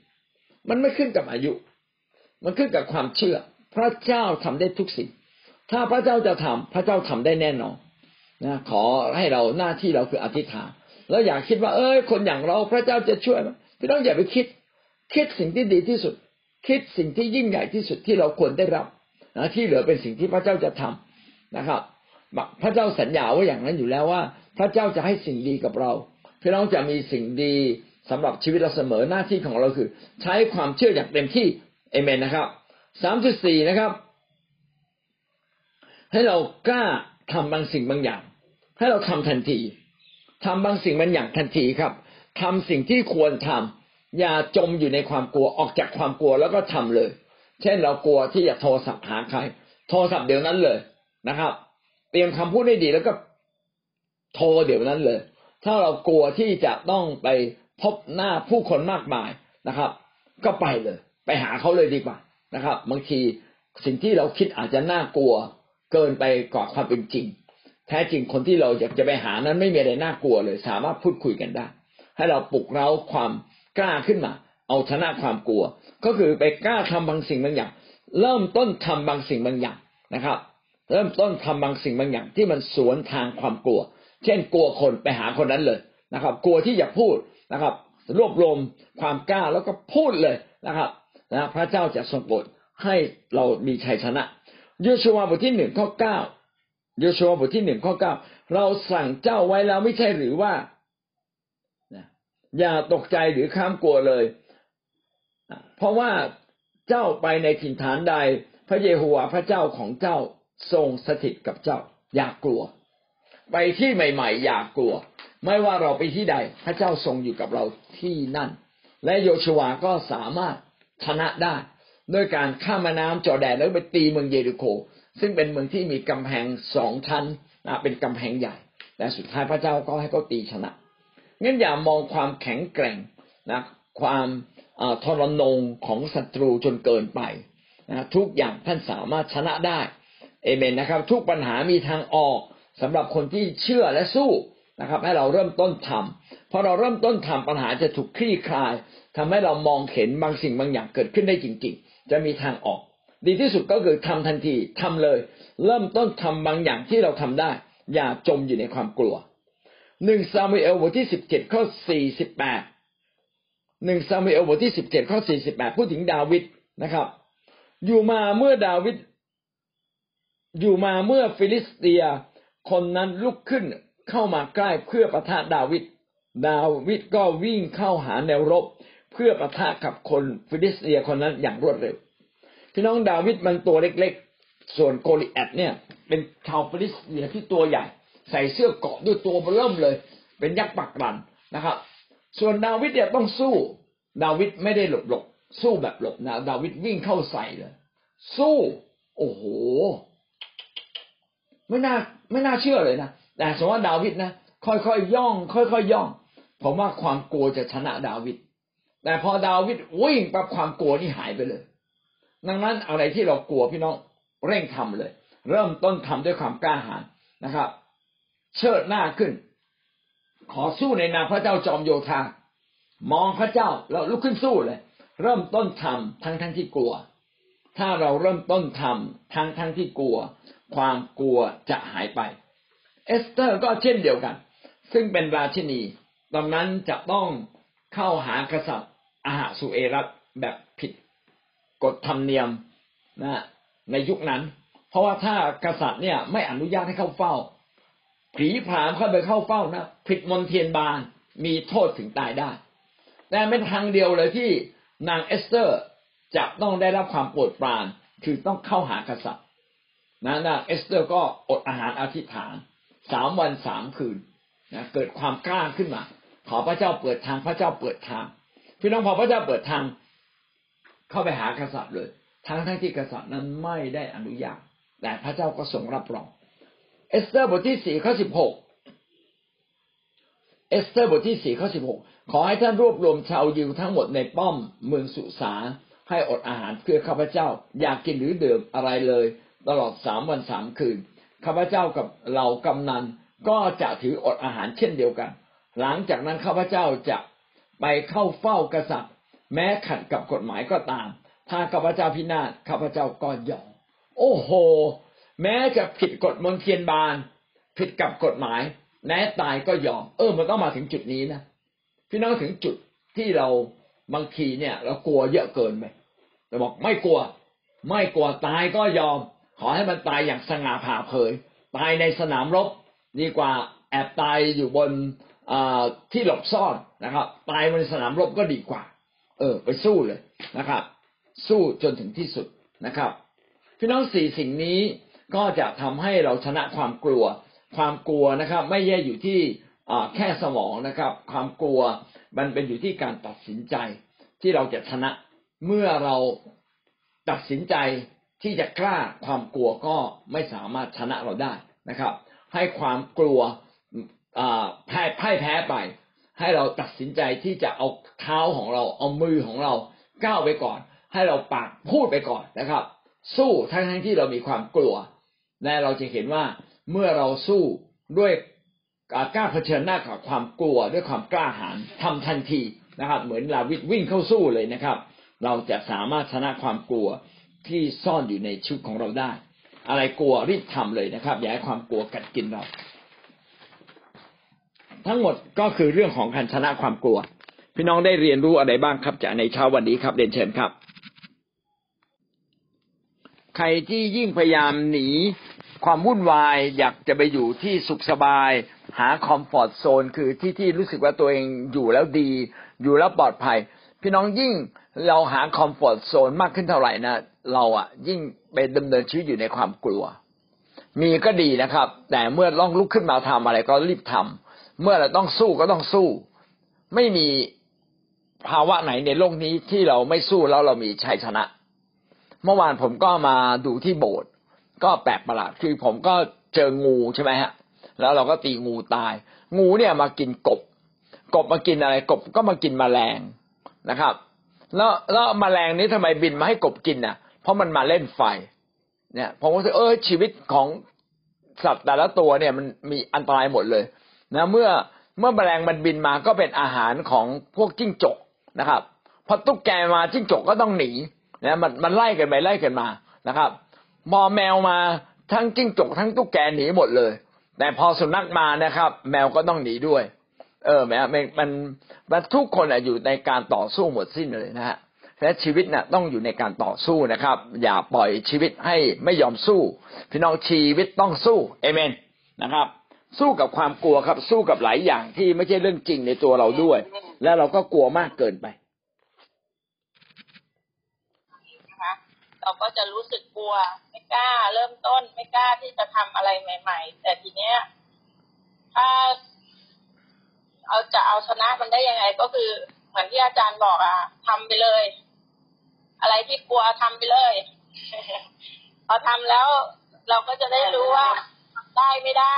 มันไม่ขึ้นกับอายุ มันขึ้นกับความเชื่อ พระเจ้าทำได้ทุกสิ่ง ถ้าพระเจ้าจะทำพระเจ้าทำได้แน่นอนนะขอให้เราหน้าที่เราคืออธิษฐานแล้วอย่าคิดว่า เอ้ยคนอย่างเราพระเจ้าจะช่วยไหมพี่น้องอย่าไปคิด คิดสิ่งที่ดีที่สุด คิดสิ่งที่ยิ่งใหญ่ที่สุดที่เราควรได้รับนะที่เหลือเป็นสิ่งที่พระเจ้าจะทำนะครับ พระเจ้าสัญญาว่าอย่างนั้นอยู่แล้วว่า พระเจ้าจะให้สิ่งดีกับเราพี่น้องจะมีสิ่งดีสำหรับชีวิตเราเสมอหน้าที่ของเราคือ ใช้ความเชื่ออย่างเต็มที่เอเมนนะครับสามจุดสี่นะครับ ให้เรากล้าทำบางสิ่งบางอย่าง ให้เราทำทันทีทำบางสิ่งบางอย่างทันทีครับทำสิ่งที่ควรทำอย่าจมอยู่ในความกลัวออกจากความกลัวแล้วก็ทำเลย เช่นเรากลัวที่จะโทรศัพท์หาใคร โทรศัพท์เดี๋ยวนั้นเลยนะครับ เตรียมคำพูดให้ดีแล้วก็ โทรเดี๋ยวนั้นเลย ถ้าเรากลัวที่จะต้องไปพบหน้าผู้คนมากมายนะครับ ก็ไปเลย ไปหาเขาเลยดีกว่านะครับ บางทีสิ่งที่เราคิดอาจจะน่ากลัว เกินไปกว่าความเป็นจริง แท้จริงคนที่เราอยากจะไปหานั้นไม่มีอะไรน่ากลัวเลย สามารถพูดคุยกันได้ ให้เราปลุกเราความกล้าขึ้นมา เอาชนะความกลัว ก็คือไปกล้าทำบางสิ่งบางอย่าง เริ่มต้นทำบางสิ่งบางอย่างนะครับ เริ่มต้นทำบางสิ่งบางอย่างที่มันสวนทางความกลัว เช่นกลัวคนไปหาคนนั้นเลยนะครับ กลัวที่จะพูดนะครับ รวบรวมความกล้าแล้วก็พูดเลยนะครับนะพระเจ้าจะทรงโปรดให้เรามีชัยชนะโยชัวบทที่หนึ่งข้อเก้าโยชัวบทที่หนึ่งข้อเก้าเราสั่งเจ้าไว้แล้วไม่ใช่หรือว่าอย่าตกใจหรือข้ามกลัวเลย เพราะว่าเจ้าไปในถิ่นฐานใด พระเยโฮวาห์พระเจ้าของเจ้าทรงสถิตกับเจ้า อย่ากลัว ไปที่ใหม่ ๆ อย่ากลัว ไม่ว่าเราไปที่ใด พระเจ้าทรงอยู่กับเราที่นั่น และโยชวาก็สามารถชนะได้ด้วยการข้ามน้ำจอแดนแล้วไปตีเมืองเยริโค ซึ่งเป็นเมืองที่มีกำแพงสองชั้นนะเป็นกำแพงใหญ่ แต่สุดท้ายพระเจ้าก็ให้เขาตีชนะงั้นอย่ามองความแข็งแกร่งนะความทรนงของศัตรูจนเกินไปนะทุกอย่างท่านสามารถชนะได้เอเมนนะครับ ทุกปัญหามีทางออก สำหรับคนที่เชื่อและสู้นะครับ ให้เราเริ่มต้นทำพอเราเริ่มต้นทำปัญหาจะถูกคลี่คลายทำให้เรามองเห็นบางสิ่งบางอย่างเกิดขึ้นได้จริง ๆ จะมีทางออก ดีที่สุดก็คือทำทันทีทำเลย เริ่มต้นทำบางอย่างที่เราทำได้ อย่าจมอยู่ในความกลัวหนึ่งซามูเอลบทที่สิบเจ็ดข้อสี่สิบแปดหนึ่งซามูเอลบทที่สิบเจ็ดข้อสี่สิบแปดพูดถึงดาวิดนะครับ อยู่มาเมื่อดาวิดอยู่มาเมื่อฟิลิสเตีย คนนั้นลุกขึ้นเข้ามาใกล้เพื่อปะทะดาวิด ดาวิดก็วิ่งเข้าหาแนวรบ เพื่อปะทะกับคนฟิลิสเตียคนนั้นอย่างรวดเร็ว พี่น้องดาวิดมันตัวเล็กๆ ส่วนโกลิแอดเนี่ย เป็นชาวฟิลิสเตียที่ตัวใหญ่ ใส่เสื้อเกราะด้วยตัวเบ้อเริ่มเลย เป็นยักษ์ปักหลั่นนะครับ ส่วนดาวิดเนี่ยต้องสู้ ดาวิดไม่ได้หลบหลบสู้แบบหลบนะ ดาวิดวิ่งเข้าใส่เลย สู้ โอ้โห ไม่น่าไม่น่าเชื่อเลยนะแต่สมมติว่าดาวิดนะค่อยๆย่อง ค่อยๆย่อง ผมว่าความกลัวจะชนะดาวิดแต่พอดาวิดวิ่งปั๊บความกลัวนี่หายไปเลย ดังนั้นอะไรที่เรากลัวพี่น้องเร่งทำเลย เริ่มต้นทำด้วยความกล้าหาญนะครับ เชิดหน้าขึ้น ขอสู้ในนามพระเจ้าจอมโยธามองพระเจ้าแล้วลุกขึ้นสู้เลย เริ่มต้นทำทั้งทั้งที่กลัว ถ้าเราเริ่มต้นทำทั้งทั้งที่กลัว ความกลัวจะหายไป เอสเตอร์ก็เช่นเดียวกัน ซึ่งเป็นราชินี ตอนนั้นจะต้องเข้าหากษัตริย์อาหสุเอรัสแบบผิดกฎธรรมเนียมนะในยุคนั้น เพราะว่าถ้ากษัตริย์เนี่ยไม่อนุญาตให้เข้าเฝ้าผลีผลามเข้าไปเข้าเฝ้านะผิดมณเฑียรบาลมีโทษถึงตายได้ แต่เป็นทางเดียวเลยที่นางเอสเตอร์จะต้องได้รับความโปรดปราน คือต้องเข้าหากษัตริย์ นะนางเอสเตอร์ก็อดอาหารอธิษฐานสามวันสามคืนนะเกิดความกล้าขึ้นมา ขอพระเจ้าเปิดทางพระเจ้าเปิดทาง พี่น้องพอพระเจ้าเปิดทาง เข้าไปหากษัตริย์เลย ทั้งทั้งที่กษัตริย์นั้นไม่ได้อนุญาตแต่พระเจ้าก็ทรงรับรอง เอสเตอร์บทที่สี่ข้อสิบหกเอสเตอร์บทที่สี่ข้อสิบหกขอให้ท่านรวบรวมชาวยิวทั้งหมดในป้อมเมืองสุสานให้อดอาหารเพื่อข้าพเจ้า อยากกินหรือดื่มอะไรเลย ตลอดสามวันสามคืนข้าพเจ้ากับเหล่ากำนันก็จะถืออดอาหารเช่นเดียวกัน หลังจากนั้นข้าพเจ้าจะไปเข้าเฝ้ากษัตริย์ แม้ขัดกับกฎหมายก็ตาม ถ้าข้าพเจ้าพินาศข้าพเจ้าก็ยอมโอ้โห แม้จะผิดกฎมนเทียนบาน ผิดกับกฎหมายแม้ตายก็ยอม เออ มันต้องมาถึงจุดนี้นะพี่น้องถึงจุดที่เราบางทีเนี่ย เรากลัวเยอะเกินไปแต่บอกไม่กลัว ไม่กลัวตายก็ยอม ขอให้มันตายอย่างสง่าผ่าเผย ตายในสนามรบดีกว่าแอบตายอยู่บนที่หลบซ่อนนะครับ ตายบนสนามรบก็ดีกว่า เออ ไปสู้เลยนะครับ สู้จนถึงที่สุดนะครับ พี่น้องสี่สิ่งนี้ก็จะทำให้เราชนะความกลัว ความกลัวนะครับ ไม่แย่อยู่ที่แค่สมองนะครับ ความกลัวมันเป็นอยู่ที่การตัดสินใจที่เราจะชนะเมื่อเราตัดสินใจ ที่จะกล้าความกลัวก็ไม่สามารถชนะเราได้นะครับ ให้ความกลัวแพ้พ่แพ้ไป ให้เราตัดสินใจที่จะเอาเท้าของเราเอามือของเราก้าวไปก่อน ให้เราปากพูดไปก่อนนะครับ สู้ทั้งทั้งที่เรามีความกลัวและเราจะเห็นว่าเมื่อเราสู้ด้วยกล้าเผชิญหน้ากับความกลัวด้วยความกล้าหาญทำทันทีนะครับ เหมือนลาวิดวิ่งเข้าสู้เลยนะครับ เราจะสามารถชนะความกลัว ที่ซ่อนอยู่ในชุดของเราได้ อะไรกลัวรีบทำเลยนะครับ อย่าให้ความกลัวกัดกินเรา ทั้งหมดก็คือเรื่องของการชนะความกลัว พี่น้องได้เรียนรู้อะไรบ้างครับจากในเช้าวันนี้ครับเรียนเชิญครับ ใครที่ยิ่งพยายามหนีความวุ่นวายอยากจะไปอยู่ที่สุขสบาย หา comfort zone คือที่ที่รู้สึกว่าตัวเองอยู่แล้วดี อยู่แล้วปลอดภัย พี่น้องยิ่งเราหา comfort zone มากขึ้นเท่าไหร่นะเราอะยิ่งไปดำเนินชีวิตอยู่ในความกลัว มีก็ดีนะครับ แต่เมื่อต้องลุกขึ้นมาทำอะไรก็รีบทำเมื่อเราต้องสู้ก็ต้องสู้ ไม่มีภาวะไหนในโลกนี้ที่เราไม่สู้แล้วเรามีชัยชนะ เมื่อวานผมก็มาดูที่โบสถ์ก็แปลกประหลาดคือผมก็เจองูใช่ไหมฮะ แล้วเราก็ตีงูตาย งูเนี่ยมากินกบ กบมากินอะไรกบก็มากินมแมลง นะครับ แล้วแล้วมแมลงนี้ทำไมบินมาให้กบกินน่ะ เพราะมันมาเล่นไฟ เนี่ยผมก็รู้เออชีวิตของสัตว์แต่ละตัวเนี่ยมันมีอันตรายหมดเลยนะเมื่อเมื่อแมลงมันบินมาก็เป็นอาหารของพวกจิ้งจกนะครับพอตุ๊กแกมาจิ้งจกก็ต้องหนีนะมันมันไล่กันไปไล่กันมานะครับมอแมวมาทั้งจิ้งจกทั้งตุ๊กแกหนีหมดเลย แต่พอสุนัขมานะครับ แมวก็ต้องหนีด้วย เออแมวมันมันทุกคนอยู่ในการต่อสู้หมดสิ้นเลยนะฮะและชีวิตนะ่ะต้องอยู่ในการต่อสู้นะครับ อย่าปล่อยชีวิตให้ไม่ยอมสู้ พี่น้องชีวิตต้องสู้เอเมนนะครับ สู้กับความกลัวครับ สู้กับหลายอย่างที่ไม่ใช่เรื่องจริงในตัวเราด้วย และเราก็กลัวมากเกินไปเราก็จะรู้สึกกลัว ไม่กล้า เริ่มต้นไม่กล้าที่จะทำอะไรใหม่ ๆ แต่ทีเนี้ยถ้า เอาจะเอาชนะมันได้ยังไง ก็คือเหมือนที่อาจารย์บอกอะทำไปเลย อะไรที่กลัวทำไปเลยพอทำแล้ว เราก็จะได้รู้ว่าได้ไม่ได้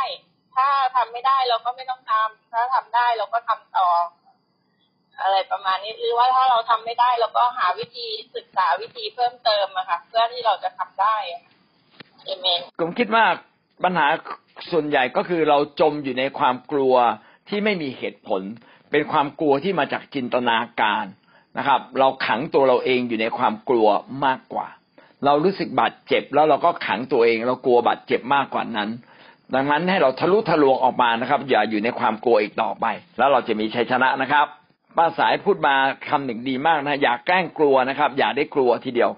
ถ้าทำไม่ได้เราก็ไม่ต้องทำถ้าทำได้เราก็ทำต่อ อะไรประมาณนี้หรือว่าถ้าเราทำไม่ได้เราก็หาวิธีศึกษาวิธีเพิ่มเติมอะค่ะ เพื่อที่เราจะทำได้เอเมนผมคิดว่าปัญหาส่วนใหญ่ก็คือเราจมอยู่ในความกลัว ที่ไม่มีเหตุผล เป็นความกลัวที่มาจากจินตนาการนะครับ เราขังตัวเราเองอยู่ในความกลัวมากกว่า เรารู้สึกบาดเจ็บแล้วเราก็ขังตัวเอง เรากลัวบาดเจ็บมากกว่านั้น ดังนั้นให้เราทะลุทะลวงออกมานะครับ อย่าอยู่ในความกลัวอีกต่อไป แล้วเราจะมีชัยชนะนะครับป้าสายพูดมาคำหนึ่งดีมากนะ อย่าแกล้งกลัวนะครับ อย่าได้กลัวทีเดียว